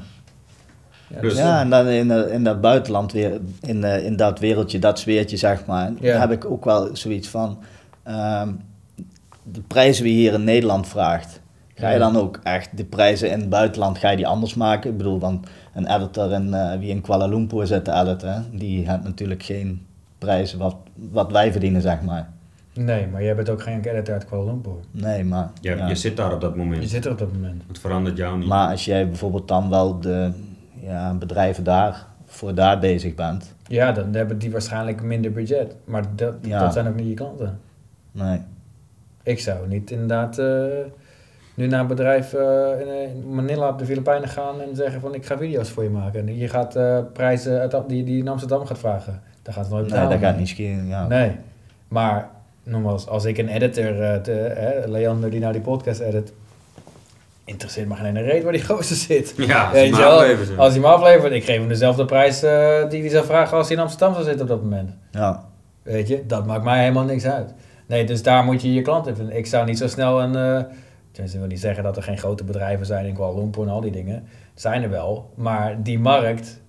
Ja, Dus- Ja, en dan in, in dat buitenland weer, in, eh, in dat wereldje, dat sfeertje zeg maar, Ja. heb ik ook wel zoiets van, ehm, de prijzen die je hier in Nederland vraagt, ga je dan ook echt de prijzen in het buitenland, ga je die anders maken? Ik bedoel, want een editor in, eh, wie in Kuala Lumpur zit te editen, die heeft natuurlijk geen prijzen wat, wat wij verdienen zeg maar. Nee, maar jij bent ook geen editor uit Kuala Lumpur. Nee, maar, Je, ja. je zit daar op dat Je moment. zit er op dat moment. Het verandert jou niet. maar als jij bijvoorbeeld dan wel de ja, bedrijven daar, voor daar bezig bent, Ja, dan hebben die waarschijnlijk minder budget. Maar dat, Ja. dat zijn ook niet je klanten. nee. Ik zou niet inderdaad eh, nu naar een bedrijf eh, in, eh, in Manila op de Filipijnen gaan en zeggen van ik ga video's voor je maken. En je gaat eh, prijzen uit, die, die in Amsterdam gaat vragen. Daar gaat het nooit Nee, betalen. dat gaat niet schelen, ja. Nee, maar nogmaals, als ik een editor, eh, te, hè, Leander die nou die podcast edit, interesseert me geen ene reet waar die gozer zit. ja, als je als hij me aflevert, ik geef hem dezelfde prijs eh, die hij zou vragen als hij in Amsterdam zou zitten op dat moment. Ja, Weet je, dat maakt mij helemaal niks uit. Nee, dus daar moet je je klant in vinden. Ik zou niet zo snel een... eh tenminste, ik wil niet zeggen dat er geen grote bedrijven zijn in Kuala Lumpur en al die dingen. Zijn er wel. Maar die markt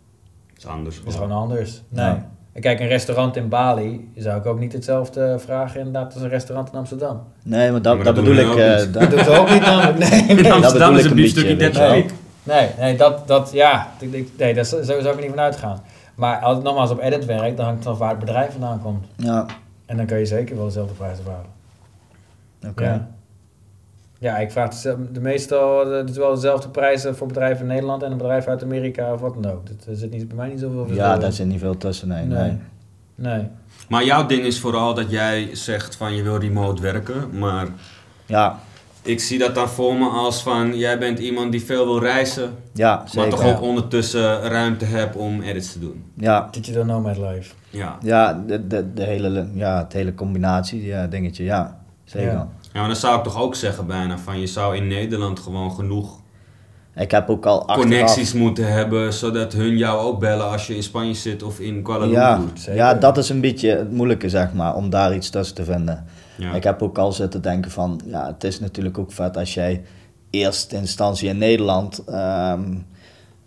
is anders. is gewoon anders. Nee. Ja. Kijk, een restaurant in Bali zou ik ook niet hetzelfde vragen inderdaad als een restaurant in Amsterdam. nee, maar dat, Maar dat dat bedoel ik, eh, niet. dat- doet ook niet namelijk. Nee, In nee. Amsterdam bedoel is ik een een biefstukje beetje, 30 weet je week. Nee, nee, dat, dat ja, nee, dat, zo zou ik er niet van uitgaan. Maar als het nogmaals op edit werkt, dan hangt het van waar het bedrijf vandaan komt. ja, En dan kan je zeker wel dezelfde prijzen vragen. oké. Ja. Ja, ik vraag de, de meestal eh, het is wel dezelfde prijzen voor bedrijven in Nederland en een bedrijf uit Amerika of wat dan ook. Dat, er zit niet, bij mij niet zoveel verschil Ja, daar zit niet veel tussen, nee. Nee. nee. Nee. Maar jouw ding is vooral dat jij zegt van je wil remote werken, maar Ja, ik zie dat dan voor me als van, jij bent iemand die veel wil reizen, Ja, maar zeker. toch ook ondertussen ruimte hebt om edits te doen. Ja, Digital Nomad Life. Ja. ja, de, de, de hele, ja, het hele combinatie, ja, dingetje, ja. Zeker. Ja. Ja, maar dan zou ik toch ook zeggen bijna van, je zou in Nederland gewoon genoeg Ik heb ook al achteraf... connecties moeten hebben, zodat hun jou ook bellen als je in Spanje zit of in Kuala Ja, Lumpur. Zeker. ja, dat is een beetje het moeilijke, zeg maar, om daar iets tussen te vinden. Ja. Ik heb ook al zitten denken van, ja, het is natuurlijk ook vet als jij eerst instantie in Nederland ehm,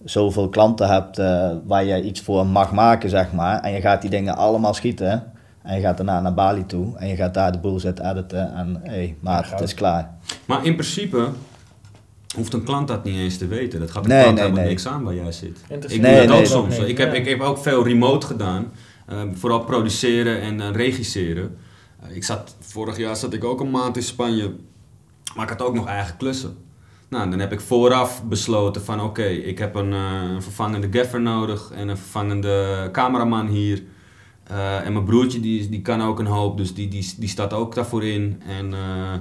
zoveel klanten hebt eh, waar je iets voor mag maken, zeg maar. En je gaat die dingen allemaal schieten. En je gaat daarna naar Bali toe en je gaat daar de boel zitten editen en hé, hey, maar Ja, het is klaar. Maar in principe hoeft een klant dat niet eens te weten. Dat gaat een Nee, klant nee, helemaal nee. niks aan waar jij zit. Ik doe Nee, dat ook soms. ik, heb, ik heb ook veel remote gedaan. eh, vooral produceren en eh, regisseren. Eh, ik zat, vorig jaar zat ik ook een maand in Spanje. Maar ik had ook nog eigen klussen. Nou, dan heb ik vooraf besloten van oké, ik heb een, eh, een vervangende gaffer nodig en een vervangende cameraman hier. Eh, en mijn broertje die, die kan ook een hoop, dus die, die, die staat ook daarvoor in. En eh,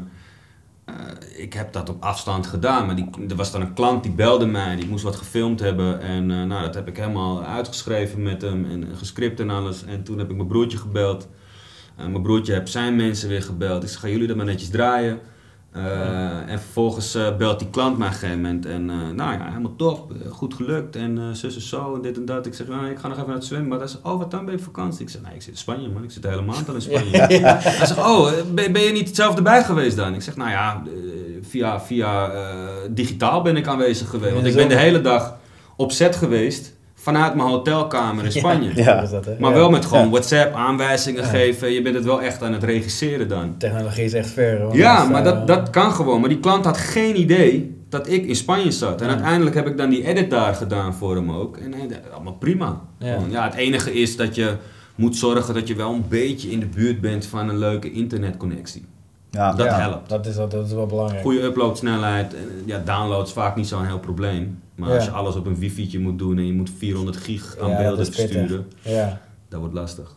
eh, ik heb dat op afstand gedaan, maar die, er was dan een klant die belde mij, die moest wat gefilmd hebben. En nou, dat heb ik helemaal uitgeschreven met hem en gescript en alles. En toen heb ik mijn broertje gebeld. Mijn broertje heeft zijn mensen weer gebeld. Ik zeg, gaan jullie dat maar netjes draaien? Eh, En vervolgens eh, belt die klant mij op een gegeven moment. En eh, nou ja, helemaal top. goed gelukt. En zus en zo en dit en dat. Ik zeg, nou, ik ga nog even naar het zwembad. Hij zegt, oh, wat dan ben je op vakantie? Ik zeg, nee, ik zit in Spanje man. Ik zit de hele maand al in Spanje. Hij zegt, oh, ben, ben je niet zelf erbij geweest dan? Ik zeg, nou ja, via, via digitaal ben ik aanwezig geweest. Want ik ben de hele dag op set geweest vanuit mijn hotelkamer in Spanje. Ja. Dat? Maar wel met gewoon. WhatsApp aanwijzingen geven. Je bent het wel echt aan het regisseren dan. Technologie is echt ver. hoor. Ja, maar eh, dat, dat kan gewoon. Maar die klant had geen idee dat ik in Spanje zat. En Ja. uiteindelijk heb ik dan die edit daar gedaan voor hem ook. En hij deed allemaal prima. Ja, het enige is dat je moet zorgen dat je wel een beetje in de buurt bent van een leuke internetconnectie. Ja, Dat ja, helpt. Dat is, dat is wel belangrijk. Goede uploadsnelheid. eh, Ja, download is vaak niet zo'n heel probleem. Maar Ja. als je alles op een wifi'tje moet doen en je moet 400 gig aan beelden versturen, Ja. dat wordt lastig.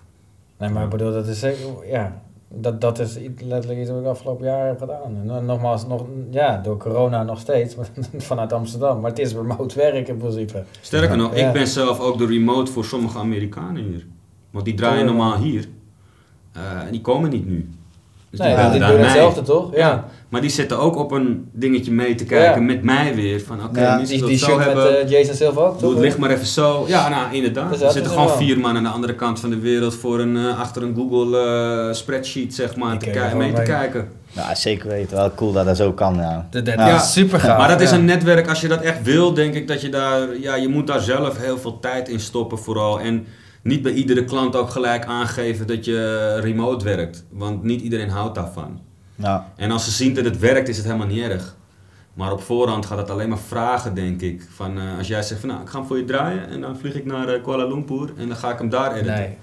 Nee, maar ik bedoel, dat is zeker, ja, dat, dat is letterlijk iets wat ik afgelopen jaar heb gedaan. En nogmaals, nog, ja, door corona nog steeds, maar vanuit Amsterdam. Maar het is remote werk in principe. Sterker Ja. nog, Ja. ik ben zelf ook de remote voor sommige Amerikanen hier. Want die draaien normaal hier. Eh, en die komen niet nu. Dus nee, die doen mij. hetzelfde toch? Ja. Ja. Maar die zitten ook op een dingetje mee te kijken Ja. met mij weer. Van oké, Ja. mensen Die, die die zo met hebben. eh, Jason Silva ook Doe het licht maar even zo. Ja, nou inderdaad. Dus er zitten gewoon wel- vier man aan de andere kant van de wereld voor een, eh, achter een Google eh, spreadsheet, zeg maar, te gewoon mee te mee- kijken. Ja, zeker weten. Wel cool dat dat zo kan, ja. Dat, dat Ja. is super gaaf. Maar dat is ja. een netwerk, als je dat echt wil, denk ik dat je daar, ja, je moet daar zelf heel veel tijd in stoppen vooral. En niet bij iedere klant ook gelijk aangeven dat je remote werkt, want niet iedereen houdt daarvan. Ja, En als ze zien dat het werkt, is het helemaal niet erg. Maar op voorhand gaat het alleen maar vragen, denk ik. Van, eh, als jij zegt van, nou, ik ga hem voor je draaien en dan vlieg ik naar eh, Kuala Lumpur en dan ga ik hem daar editen. Nee.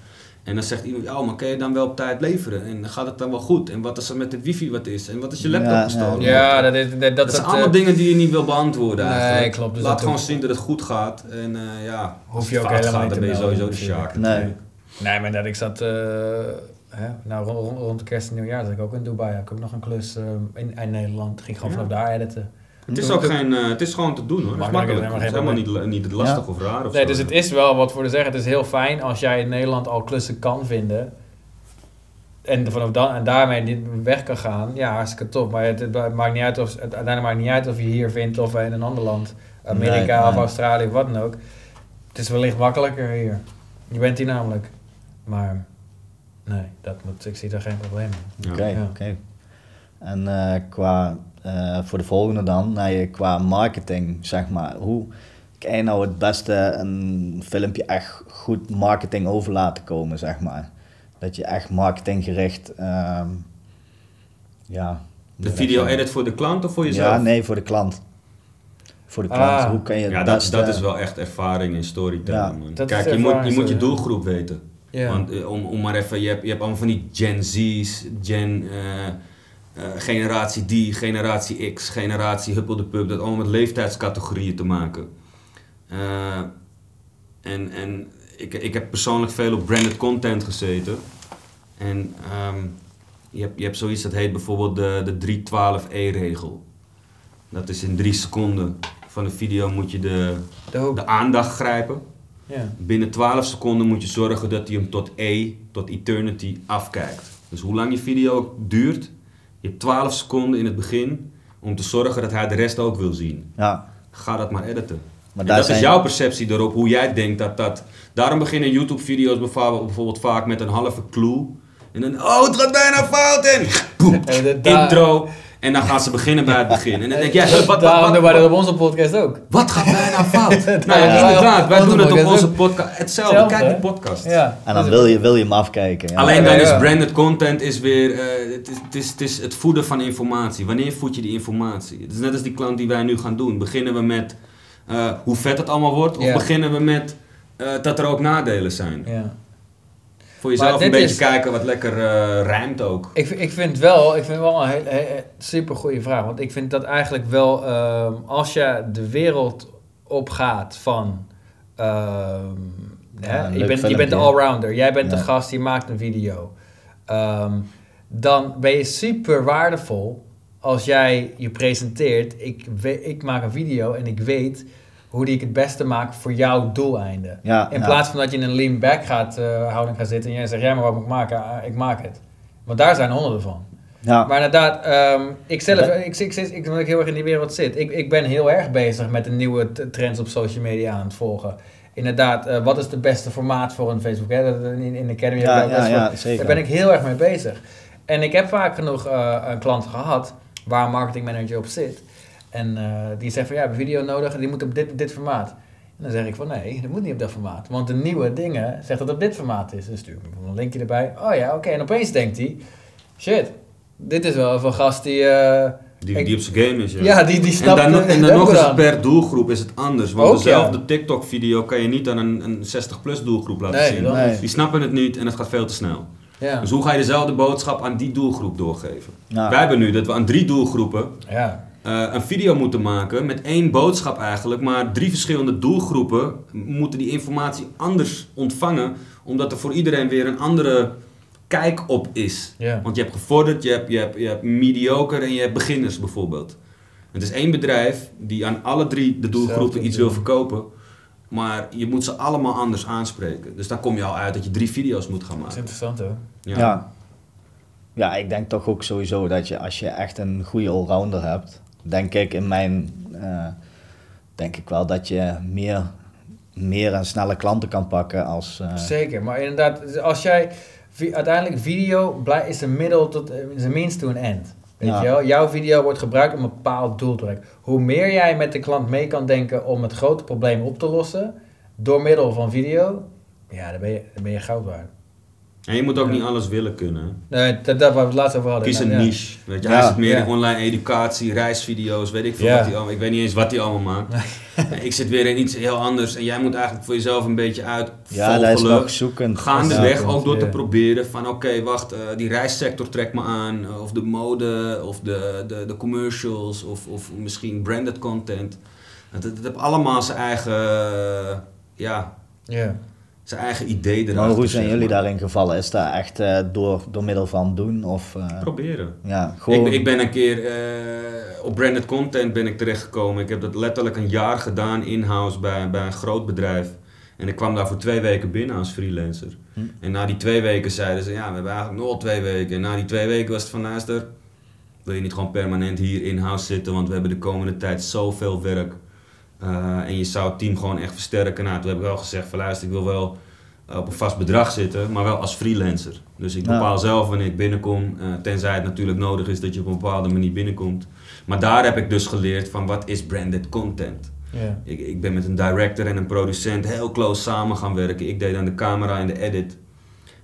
En dan zegt iemand, ja, maar kan je dan wel op tijd leveren? En gaat het dan wel goed? En wat is er met de wifi wat is? En wat is je laptop Ja, gestolen? Ja, dat, is, dat, dat, Dat, zijn dat, allemaal eh, dingen die je niet wil beantwoorden Nee, eigenlijk. klopt, dus Laat gewoon zien dat het goed gaat. En eh, ja, Hoef als je het ook fout helemaal gaat, niet dan ben je sowieso de natuurlijk. sjaak. nee. Nee, maar dat ik zat, eh, hè, nou, rond, rond, kerst en nieuwjaar zat ik ook in Dubai. Had ik ook nog een klus in, in Nederland. Ging ik gewoon Ja. vanaf daar editen. Het is ook geen, eh, het is gewoon te doen hoor. Het is Makkelijk, Het is helemaal niet, niet lastig of raar of Nee, zo. dus het is wel wat voor te zeggen. Het is heel fijn als jij in Nederland al klussen kan vinden. En vanaf dan en daarmee niet weg kan gaan. Ja, hartstikke top. Maar het, het maakt niet uit of, het uiteindelijk maakt niet uit of je hier vindt of in een ander land. Amerika Nee, of nee. Australië of wat dan ook. Het is wellicht makkelijker hier. Je bent hier namelijk. Maar nee, dat moet, ik zie daar geen probleem in. Oké, Ja. oké. En eh, qua, eh, voor de volgende dan, nou, je- qua marketing, zeg maar, hoe kan je nou het beste een filmpje echt goed marketing over laten komen, zeg maar? Dat je echt marketinggericht, ehm ja. De video edit voor de klant of voor jezelf? Ja, nee, voor de klant. Voor de klant, Ah. hoe kan je het Ja, dat, beste... dat is wel echt ervaring in storytelling. Ja, man. dat is Kijk, je moet, je moet je doelgroep weten. Ja. Want eh, om, om maar even, je hebt, je hebt allemaal van die Gen Z's, Gen eh, eh, generatie D, generatie X, generatie Huppel de Pub, dat allemaal met leeftijdscategorieën te maken. Eh, en en ik, ik heb persoonlijk veel op branded content gezeten. En ehm, je, hebt, je hebt zoiets dat heet bijvoorbeeld de, de 312E-regel. Dat is in drie seconden van de video moet je de, de aandacht grijpen. Ja. Binnen 12 seconden moet je zorgen dat hij hem tot E, tot eternity afkijkt. Dus hoe lang je video duurt, je hebt 12 seconden in het begin om te zorgen dat hij de rest ook wil zien. Ja, Ga dat maar editen. maar En dat zijn... is jouw perceptie erop, hoe jij denkt dat dat... Daarom beginnen YouTube-video's bijvoorbeeld bijvoorbeeld vaak met een halve clue. En dan, oh, het gaat bijna fout in. Boem, de- intro. En dan gaan ze beginnen bij het begin. En dan denk jij, wat, wat, wat, doen wij dat wat, op onze podcast ook. wat gaat bijna fout? nou Ja, ja, inderdaad, wij doen het op onze podcast. Hetzelfde, kijk die podcast. Ja. En dan wil je, wil je hem afkijken. Ja. Alleen Ja, dan ja. is branded content is weer, eh, het, is, het, is, het is het voeden van informatie. Wanneer voed je die informatie? Het is net als die klant die wij nu gaan doen. Beginnen we met eh, hoe vet het allemaal wordt? Of Ja. beginnen we met eh, dat er ook nadelen zijn? Ja. Voor jezelf Maar een beetje is- kijken wat lekker eh rijmt ook. Ik, ik vind wel, ik vind wel een heel, heel- super goede vraag. Want ik vind dat eigenlijk wel, ehm, als je de wereld opgaat van. ehm, hè, Ja, je, bent, je bent de allrounder, jij bent de gast, je maakt een video. Ehm, dan ben je super waardevol als jij je presenteert. Ik, we- ik maak een video en ik weet hoe die ik het beste maak voor jouw doeleinden. Ja, In ja. plaats van dat je in een lean back gaat, eh, houding gaat zitten en jij zegt, jij maar wat moet ik maken? Ah, ik maak het. Want daar zijn honderden van. Ja. Maar inderdaad, ehm, ik zelf, ik, ik, ik, ik, omdat ik heel erg in die wereld zit. Ik, ik ben heel erg bezig met de nieuwe trends op social media aan het volgen. Inderdaad, eh, wat is het beste formaat voor een Facebook? Hè? In, in de Academy Ja, ja, ja, zeker. Daar ben ik heel erg mee bezig. En ik heb vaak genoeg eh, een klanten gehad waar een marketingmanager op zit. En eh, die zegt van ja, we hebben video nodig en die moet op dit, dit formaat. En dan zeg ik van nee, dat moet niet op dat formaat. Want de nieuwe dingen zegt dat het op dit formaat is. Dus stuur ik hem een linkje erbij. Oh ja, oké. En opeens denkt hij, shit, dit is wel een gast die... eh, Die, ik- die op zijn game is, ja. ja, die, die en snapt... dan, eh, en dan nog eens per doelgroep is het anders. Want Ook, dezelfde TikTok-video kan je niet aan een, een 60-plus doelgroep laten Nee, zien. Nee. Die snappen het niet en het gaat veel te snel. Ja. Dus hoe ga je dezelfde boodschap aan die doelgroep doorgeven? Ja. Wij hebben nu dat we aan drie doelgroepen ja. Eh, een video moeten maken met één boodschap eigenlijk, maar drie verschillende doelgroepen moeten die informatie anders ontvangen, omdat er voor iedereen weer een andere kijk op is. Want je hebt gevorderd, je hebt, je, hebt, je hebt mediocre en je hebt beginners bijvoorbeeld. Het is één bedrijf die aan alle drie de doelgroepen iets doen. wil verkopen, maar je moet ze allemaal anders aanspreken. Dus dan kom je al uit dat je drie video's moet gaan Dat is maken. interessant hoor. Ja. Ja. ja, ik denk toch ook sowieso dat je als je echt een goede allrounder hebt, denk ik in mijn, eh, denk ik wel dat je meer, meer en snelle klanten kan pakken als... eh, Zeker, maar inderdaad, dus als jij... Uiteindelijk, video blij- is een middel tot... is een means to an end. Weet Ja. je wel? Jouw video wordt gebruikt om een bepaald doel te bereiken. Hoe meer jij met de klant mee kan denken om het grote probleem op te lossen... door middel van video... Ja, dan ben je, dan ben je goud waard. En je moet ook Ja. niet alles willen kunnen. Nee, dat, dat waar we het laatst over hadden. Kies een niche. Weet je, Ja. hij zit meer Ja. in online educatie, reisvideo's, weet ik veel Ja. wat hij allemaal. Ik weet niet eens wat hij allemaal maakt. ik zit weer in iets heel anders en jij moet eigenlijk voor jezelf een beetje uit ja, dat zoekend. Gaandeweg ook door te proberen van oké, wacht, eh, die reissector trekt me aan. eh, Of de mode, of de, de, de commercials, of, of misschien branded content. Het, het, het heeft allemaal zijn eigen, eh, ja, Ja. Zijn eigen idee erachter. Maar hoe zijn zeg jullie maar. daarin gevallen? Is dat echt eh, door, door middel van doen? Of, eh, Proberen. ja, gewoon... Ik, ben- ik ben een keer eh, op branded content ben ik terechtgekomen. Ik heb dat letterlijk een jaar gedaan in-house bij, bij een groot bedrijf. En ik kwam daar voor twee weken binnen als freelancer. Hm. En na die twee weken zeiden ze, ja, we hebben eigenlijk nog twee weken. En na die twee weken was het van, luister, wil je niet gewoon permanent hier in-house zitten? Want we hebben de komende tijd zoveel werk. Eh, en je zou het team gewoon echt versterken. Nou, toen heb ik wel gezegd van, luister, ik wil wel eh, op een vast bedrag zitten, maar wel als freelancer. Dus ik bepaal zelf wanneer ik binnenkom, eh, tenzij het natuurlijk nodig is dat je op een bepaalde manier binnenkomt. Maar daar heb ik dus geleerd van wat is branded content. Ik, ik ben met een director en een producent heel close samen gaan werken. Ik deed aan de camera en de edit.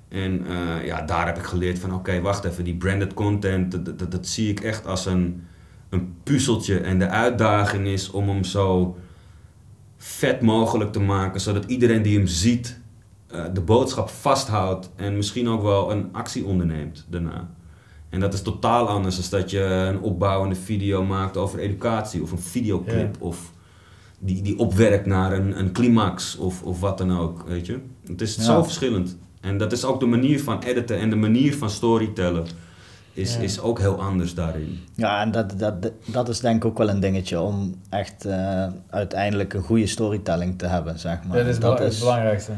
En ja, daar heb ik geleerd van oké, wacht even, die branded content, dat, dat, dat zie ik echt als een, een puzzeltje. En de uitdaging is om hem zo vet mogelijk te maken, zodat iedereen die hem ziet eh, de boodschap vasthoudt en misschien ook wel een actie onderneemt daarna. En dat is totaal anders dan dat je een opbouwende video maakt over educatie of een videoclip of die, die opwerkt naar een, een climax of, of wat dan ook, weet je. Het is Ja. zo verschillend. En dat is ook de manier van editen en de manier van storytellen. Is, Ja. is ook heel anders daarin. Ja, en dat, dat, dat is denk ik ook wel een dingetje om echt eh, uiteindelijk een goede storytelling te hebben, zeg maar. dat is bela- het belangrijkste.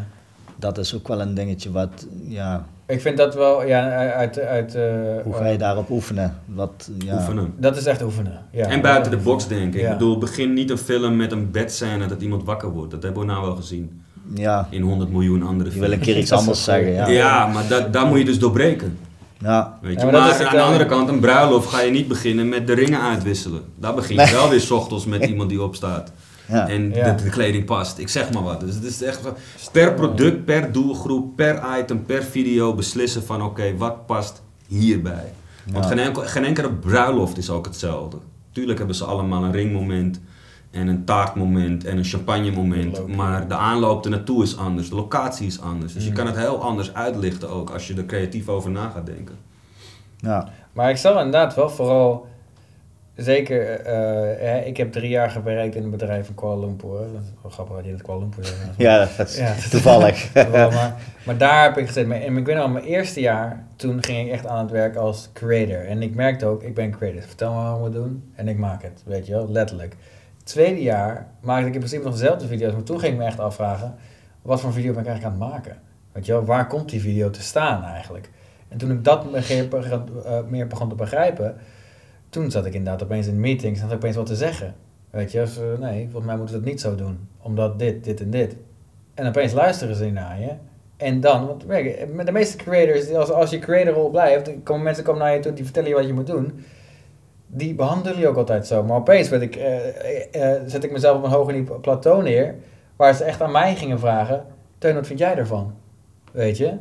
dat is ook wel een dingetje wat, ja, Ik vind dat wel, ja, uit... uit eh, hoe ga je daarop oefenen? Wat, ja. Oefenen. Dat is echt oefenen. Ja. en buiten de box denken. Ja. Ik bedoel, begin niet een film met een bedscène dat iemand wakker wordt. Dat hebben we nou wel gezien. Ja, In 100 miljoen andere die wil een films. keer iets Dat is anders zeggen, Ja, ja. maar dat, daar moet je dus doorbreken. Ja, Weet je? Ja, maar dat aan de andere kant, een bruiloft ga je niet beginnen met de ringen uitwisselen. Daar begin je Nee. wel weer 's ochtends met iemand die opstaat. ja. En Ja. de, de kleding past. Ik zeg maar wat. Dus het is echt per product, per doelgroep, per item, per video beslissen van oké, wat past hierbij. Want geen, enkel, geen enkele bruiloft is ook hetzelfde. Tuurlijk hebben ze allemaal een ringmoment en een taartmoment en een champagne moment. Maar de aanloop ernaartoe is anders, de locatie is anders. Dus je Mm. kan het heel anders uitlichten ook als je er creatief over na gaat denken. ja. Maar ik zal inderdaad wel vooral... Zeker, eh, hè, ik heb drie jaar gewerkt in een bedrijf in Kuala Lumpur. Dat is wel grappig dat je dat Kuala Lumpur zegt. ja, dat is Ja. toevallig. Maar, maar daar heb ik gezeten. Maar- En ik weet nog, mijn eerste jaar, toen ging ik echt aan het werk als creator. En ik merkte ook, ik ben creator. Vertel me wat moet doen en ik maak het. Weet je wel, letterlijk. Tweede jaar maakte ik in principe nog dezelfde video's. Maar toen ging ik me echt afvragen, wat voor video ben ik eigenlijk aan het maken? Weet je wel, waar komt die video te staan eigenlijk? En toen ik dat meer, eh, begon te begrijpen, toen zat ik inderdaad opeens in meetings en had ik opeens wat te zeggen. Weet je, nee, volgens mij moeten we dat niet zo doen. Omdat dit, dit en dit. En opeens luisteren ze naar je. En dan, want met de meeste creators, als, als je creatorrol blijft, komen mensen komen naar je toe, die vertellen je wat je moet doen. Die behandelen je ook altijd zo. Maar opeens werd ik, eh, eh, eh, zet ik mezelf op een hoger niveau plateau neer, waar ze echt aan mij gingen vragen, Teun, wat vind jij ervan? Weet je?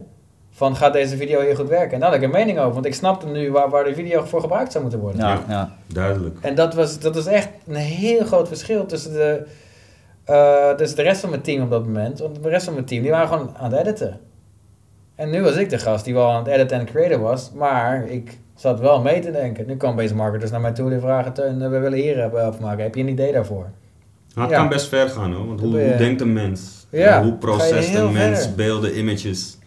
Van, gaat deze video hier goed werken? En daar had ik een mening over, want ik snapte nu waar, waar de video voor gebruikt zou moeten worden. Ja, ja. Duidelijk. En dat was, dat was echt een heel groot verschil tussen de, eh, tussen de rest van mijn team op dat moment. Want de rest van mijn team, die waren gewoon aan het editen. En nu was ik de gast die wel aan het editen en creator was. Maar ik zat wel mee te denken. Nu kwam Base Marketers naar mij toe en vragen... Teun, we willen hier hebben afmaken. Heb je een idee daarvoor? Maar het Ja. kan best ver gaan hoor, want hoe, denkt een mens? Ja, Eh, hoe processt heel een mens verder. beelden, images?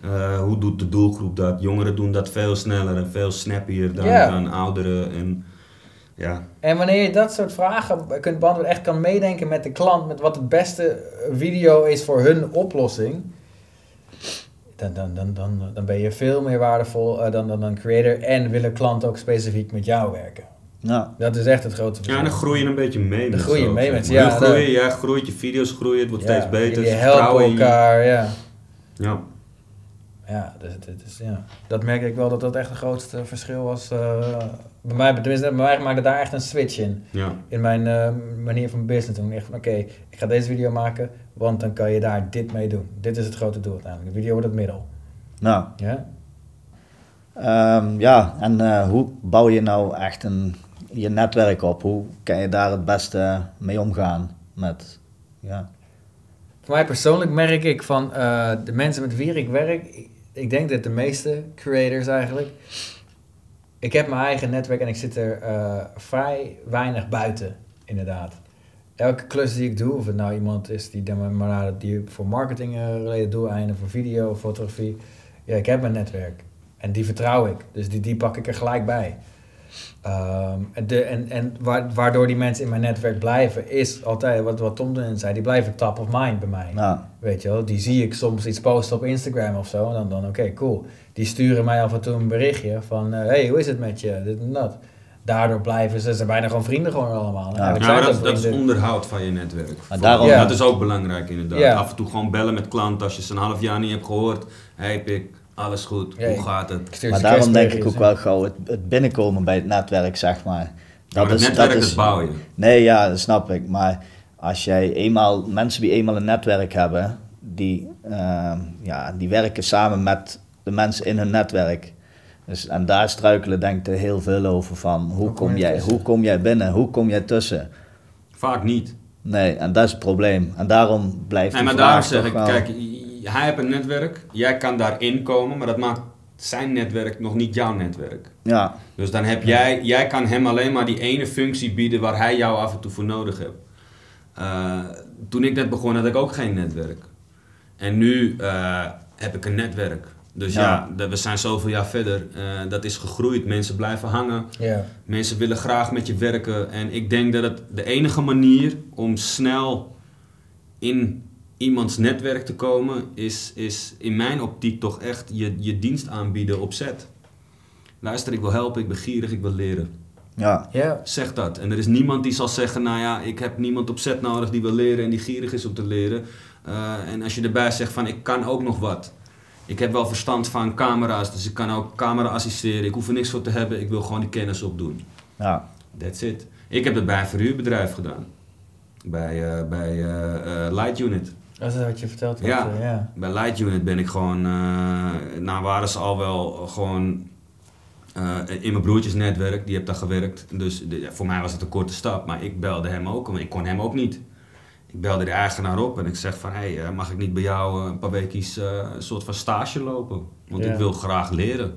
Eh, hoe doet de doelgroep dat? Jongeren doen dat veel sneller en veel snappier dan, Ja. dan ouderen. En, ja. En wanneer je dat soort vragen kunt beantwoorden, echt kan meedenken met de klant, met wat het beste video is voor hun oplossing, dan, dan, dan, dan, dan ben je veel meer waardevol eh, dan, dan een creator en willen klanten ook specifiek met jou werken. ja. Dat is echt het grote ja, verschil. en dan groei je een beetje mee. groei je ook, mee met ja, jij groeit, je video's groeien, het wordt Ja, steeds beter. Je. elkaar, ja. Ja. Ja, dus, ja, dat merkte ik wel dat dat echt het grootste verschil was. eh, bij mij, tenminste, bij mij maakte daar echt een switch in. Ja. in mijn eh, manier van business doen. Echt van, oké, ik ga deze video maken, want dan kan je daar dit mee doen. Dit is het grote doel uiteindelijk. De video wordt het middel. Nou, Ja? Ehm, ja, en eh, hoe bouw je nou echt een, je netwerk op? Hoe kan je daar het beste mee omgaan? Met, ja. Voor mij persoonlijk merk ik van eh, de mensen met wie ik werk, ik, ik denk dat de meeste creators eigenlijk, ik heb mijn eigen netwerk en ik zit er eh, vrij weinig buiten, inderdaad. Elke klus die ik doe, of het nou iemand is die, die voor marketing eh doeleinden, voor video, fotografie, ja, ik heb mijn netwerk. En die vertrouw ik, dus die, die pak ik er gelijk bij. Ehm, en de, en, en wa- waardoor die mensen in mijn netwerk blijven, is altijd wat, wat Tom erin zei, die blijven top of mind bij mij. Nou, Weet je wel, die zie ik soms iets posten op Instagram of zo. En dan, dan oké, cool. Die sturen mij af en toe een berichtje van... eh, hey, hoe is het met je? Dit en dat. Daardoor blijven ze... Ze zijn bijna gewoon vrienden gewoon allemaal. Ja. Ja, maar dat dat, is onderhoud van je netwerk. Daarom- Ja. Dat is ook belangrijk inderdaad. Ja. Af en toe gewoon bellen met klanten als je ze een half jaar niet hebt gehoord. Hey pik, alles goed, Ja, hoe gaat het? maar daarom denk ik ook wel gauw het, het binnenkomen bij het netwerk, zeg maar. Maar het netwerk dat bouw je. Nee, ja, dat snap ik. Maar als jij eenmaal, mensen die eenmaal een netwerk hebben, die, ehm, ja, die werken samen met de mensen in hun netwerk. Dus, en daar struikelen denk ik er heel veel over van. Hoe, kom jij, tussen? hoe kom jij binnen? Hoe kom jij tussen? Vaak niet. Nee, en dat is het probleem. En daarom blijft Nee, die maar daarom vraag zeg ik, wel- kijk, hij heeft een netwerk, jij kan daarin komen, maar dat maakt zijn netwerk nog niet jouw netwerk. Ja, Dus dan heb jij, jij kan hem alleen maar die ene functie bieden waar hij jou af en toe voor nodig hebt. Eh, toen ik net begon had ik ook geen netwerk. En nu eh, heb ik een netwerk. Dus Ja. we zijn zoveel jaar verder. Eh, dat is gegroeid. Mensen blijven hangen. Ja. Mensen willen graag met je werken. En ik denk dat het de enige manier om snel in iemands netwerk te komen, is, is in mijn optiek toch echt je, je dienst aanbieden op set. Luister, ik wil helpen, ik ben gierig, ik wil leren. Ja, Ja. Zeg dat. En er is niemand die zal zeggen, nou ja, ik heb niemand op set nodig die wil leren en die gierig is om te leren. Eh, en als je erbij zegt van, ik kan ook nog wat. Ik heb wel verstand van camera's, dus ik kan ook camera assisteren. Ik hoef er niks voor te hebben, ik wil gewoon die kennis opdoen. ja, That's it. Ik heb het bij een verhuurbedrijf gedaan. Bij, eh, bij eh, Light Unit. Dat is wat je verteld had. Ja. eh, ja. Bij Light Unit ben ik gewoon, eh nou waren ze al wel gewoon eh, in mijn broertjes netwerk, die heeft daar gewerkt. Dus de- voor mij was het een korte stap, maar ik belde hem ook, maar ik kon hem ook niet. Ik belde de eigenaar op en ik zeg van, hé, hey, mag ik niet bij jou eh, een paar weekjes eh, een soort van stage lopen? Want Ja. ik wil graag leren.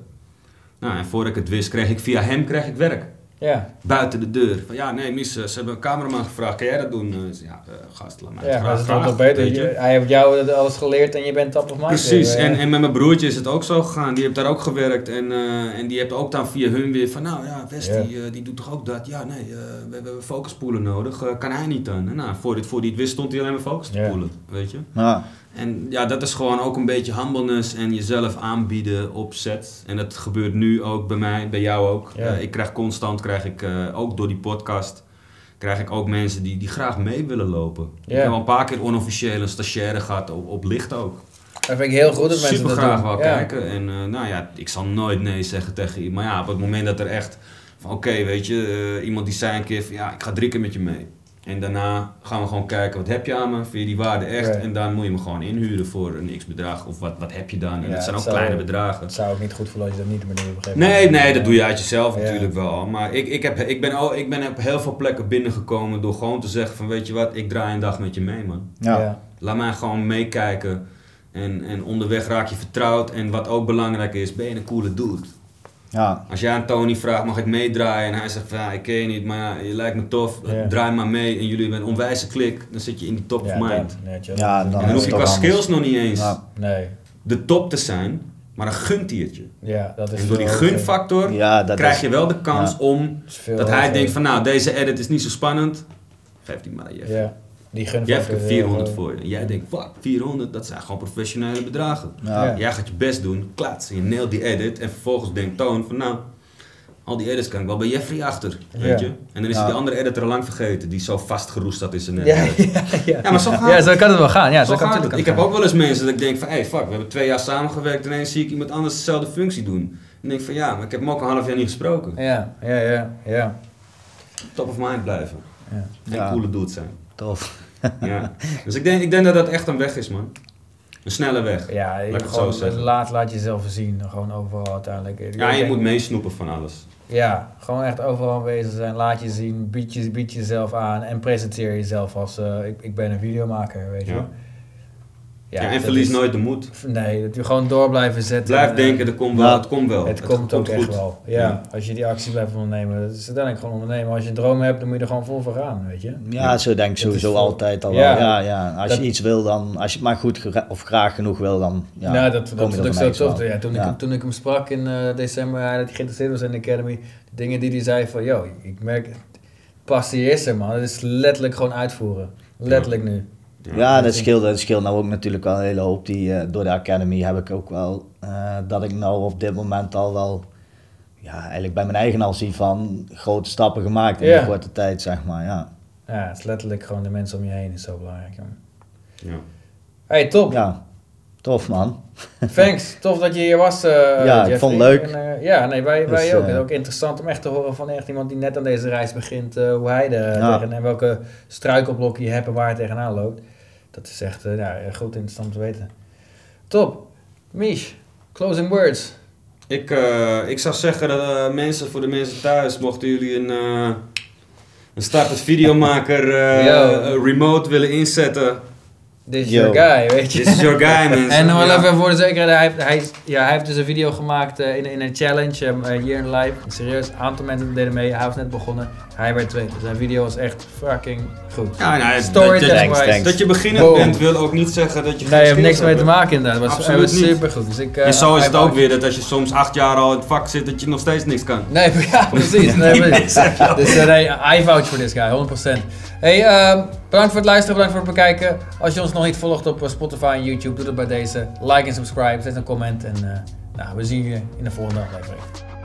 Nou, en voordat ik het wist, kreeg ik via hem kreeg ik werk. Ja. Buiten de deur. Van ja, nee, mis, eh, ze hebben een cameraman gevraagd, kan jij dat doen? Eh, ja, eh, gast, laat mij het Ja, graag, dat toch beter. je. Hij heeft jou alles geleerd en je bent top of mind. Precies, en, en met mijn broertje is het ook zo gegaan. Die heeft daar ook gewerkt en, eh, en die heeft ook dan via hun weer van, nou ja, West, Ja. die, eh, die doet toch ook dat? Ja, nee, eh, we, we hebben focuspoelen nodig. Kan hij niet dan? En nou, voor dit, voor die het wist stond hij alleen maar focus te Ja. poelen, weet je. ja, En ja, dat is gewoon ook een beetje humbleness en jezelf aanbieden op set. En dat gebeurt nu ook bij mij, bij jou ook. Ja. Eh, ik krijg constant, krijg ik, eh, ook door die podcast, krijg ik ook mensen die, die graag mee willen lopen. Ik Ja. heb al een paar keer onofficieel een stagiaire gehad, op, op licht ook. Dat vind ik heel goed dat mensen Super graag wel Ja. kijken. En eh, nou ja, ik zal nooit nee zeggen tegen iemand. Maar ja, op het moment dat er echt van oké, weet je, iemand die zei een keer van ja, ik ga drie keer met je mee. En daarna gaan we gewoon kijken, wat heb je aan me? Vind je die waarde echt? En dan moet je me gewoon inhuren voor een x-bedrag. Of wat, wat heb je dan? En Ja, dat zijn ook het zou- kleine bedragen. Het zou ook niet goed voelen als je dat niet meer doet. op een gegeven Nee, nee, dat doe je uit jezelf Ja. natuurlijk wel. Maar ik, ik, heb, ik, ben, al- ik ben op heel veel plekken binnengekomen door gewoon te zeggen van weet je wat, ik draai een dag met je mee man. ja, Ja. Laat mij gewoon meekijken. En, en onderweg raak je vertrouwd. En wat ook belangrijk is, ben je een coole dude. Ja, Als jij aan Tony vraagt, mag ik meedraaien? En hij zegt van, ja, ik ken je niet, maar ja, je lijkt me tof. Draai maar mee. En jullie hebben een onwijze klik. Dan zit je in die top Ja, of mind. dan, je. Ja, dan En dan hoef je qua skills nog niet eens Ja. Nee. de top te zijn. Maar dan gunt hij het je. Ja, dat is En door die gunfactor Ja, dat krijg is- je wel de kans ja. om... Dat hij denkt van, nou, deze edit is niet zo spannend. Geef die maar, Jeff. Ja, die gun heb 400 voor je. En jij denkt, fuck, 400, dat zijn gewoon professionele bedragen. Ja. Ja. Jij gaat je best doen, klats, en je nailt die edit. En vervolgens denkt Toon van, nou, al die edits kan ik wel bij Jeffrey achter, weet Ja. je. En dan is Ja. die andere editor al lang vergeten, die zo vastgeroest dat in zijn Ja, edit. ja, ja. Ja, maar zo gaat Ja, het. zo kan het wel gaan. Ja, Zo zo kan gaat het. Ik heb ook wel eens mensen dat ik denk van, hey, fuck, we hebben twee jaar samengewerkt en ineens zie ik iemand anders dezelfde functie doen. En denk ik van, ja, maar ik heb hem ook een half jaar niet gesproken. Ja, ja, ja, ja. Top of mind blijven. Ja. coole dude zijn. Tof. Ja. Dus ik denk, ik denk dat dat echt een weg is, man. Een snelle weg. Ja, ik het gewoon, laat, laat jezelf zien, gewoon overal uiteindelijk. Ik Ja, je denk- moet meesnoepen van alles. Ja, gewoon echt overal aanwezig zijn, laat je zien, bied, je, bied jezelf aan en presenteer jezelf als eh, ik, ik ben een videomaker, weet je. Ja. Ja, en dat verlies is- nooit de moed. Nee, dat je gewoon door blijven zetten. Blijf en, denken, er komt wel, Ja. het komt wel. Het, komt ook echt goed. wel. Ja, als je die actie blijft ondernemen. Dat is uiteindelijk gewoon ondernemen. Als je een droom hebt, dan moet je er gewoon vol voor gaan, weet je. Ja, zo denk ik Dat sowieso altijd al Ja. wel. Ja, ja. Als Dat- je iets wil, dan, als je het maar goed gra- of graag genoeg wil, dan ja, nou, dat, kom dat ik van zo tof. Ja, toen, Ja. Ik, toen ik hem sprak in eh, december, hij dat hij geïnteresseerd was in de Academy. De dingen die hij zei van, yo, ik merk, passie is er man. Het is letterlijk gewoon uitvoeren. Letterlijk nu. Ja, dat scheelt, dat scheelt nou ook natuurlijk wel een hele hoop. Die, eh, door de Academy heb ik ook wel, eh, dat ik nou op dit moment al wel, ja, eigenlijk bij mijn eigen al zie van grote stappen gemaakt in Ja. een korte tijd, zeg maar. Ja, Ja, het is letterlijk gewoon de mensen om je heen is zo belangrijk. Ja. Hey, top. ja tof man. Thanks. Tof dat je hier was, eh Ja, ik vond het leuk. En, eh, ja, nee, wij, wij Dus, ook. eh, Het is ook interessant om echt te horen van echt iemand die net aan deze reis begint, eh, hoe hij er Ja. tegen en welke struikelblokken je hebt en waar hij tegenaan loopt. Dat is echt eh, ja, goed interessant te weten. Top. Mish, closing words. Ik, eh, ik zou zeggen dat eh, mensen, voor de mensen thuis, mochten jullie een, eh een startend videomaker eh, eh, remote willen inzetten, This is Yo. your guy, weet je. This is your guy, mensen. En nog wel Ja. even voor de zekerheid, hij, heeft- hij, ja, hij heeft dus een video gemaakt eh, in, in een challenge, um, eh, Year in Life. Serieus, een aantal mensen deden mee, hij was net begonnen, hij werd tweede. Zijn video was echt fucking goed. Ja, nou, dat- Storytelling wise. Dat je beginner Boom. bent wil ook niet zeggen dat je geen Nee, je hebt niks mee te maken inderdaad. Het was, hij Absoluut was niet. super goed. Dus ik, eh, En zo is het ook weer dat als je soms acht jaar al in het vak zit, dat je nog steeds niks kan. Nee, ja, precies. Nee, precies. dus eh, nee, I vouch for this guy, 100%. Hey, ehm, bedankt voor het luisteren, bedankt voor het bekijken. Als je ons nog niet volgt op eh, Spotify en YouTube, doe dat bij deze. Like en subscribe, zet een comment en eh, nou, we zien je in de volgende aflevering.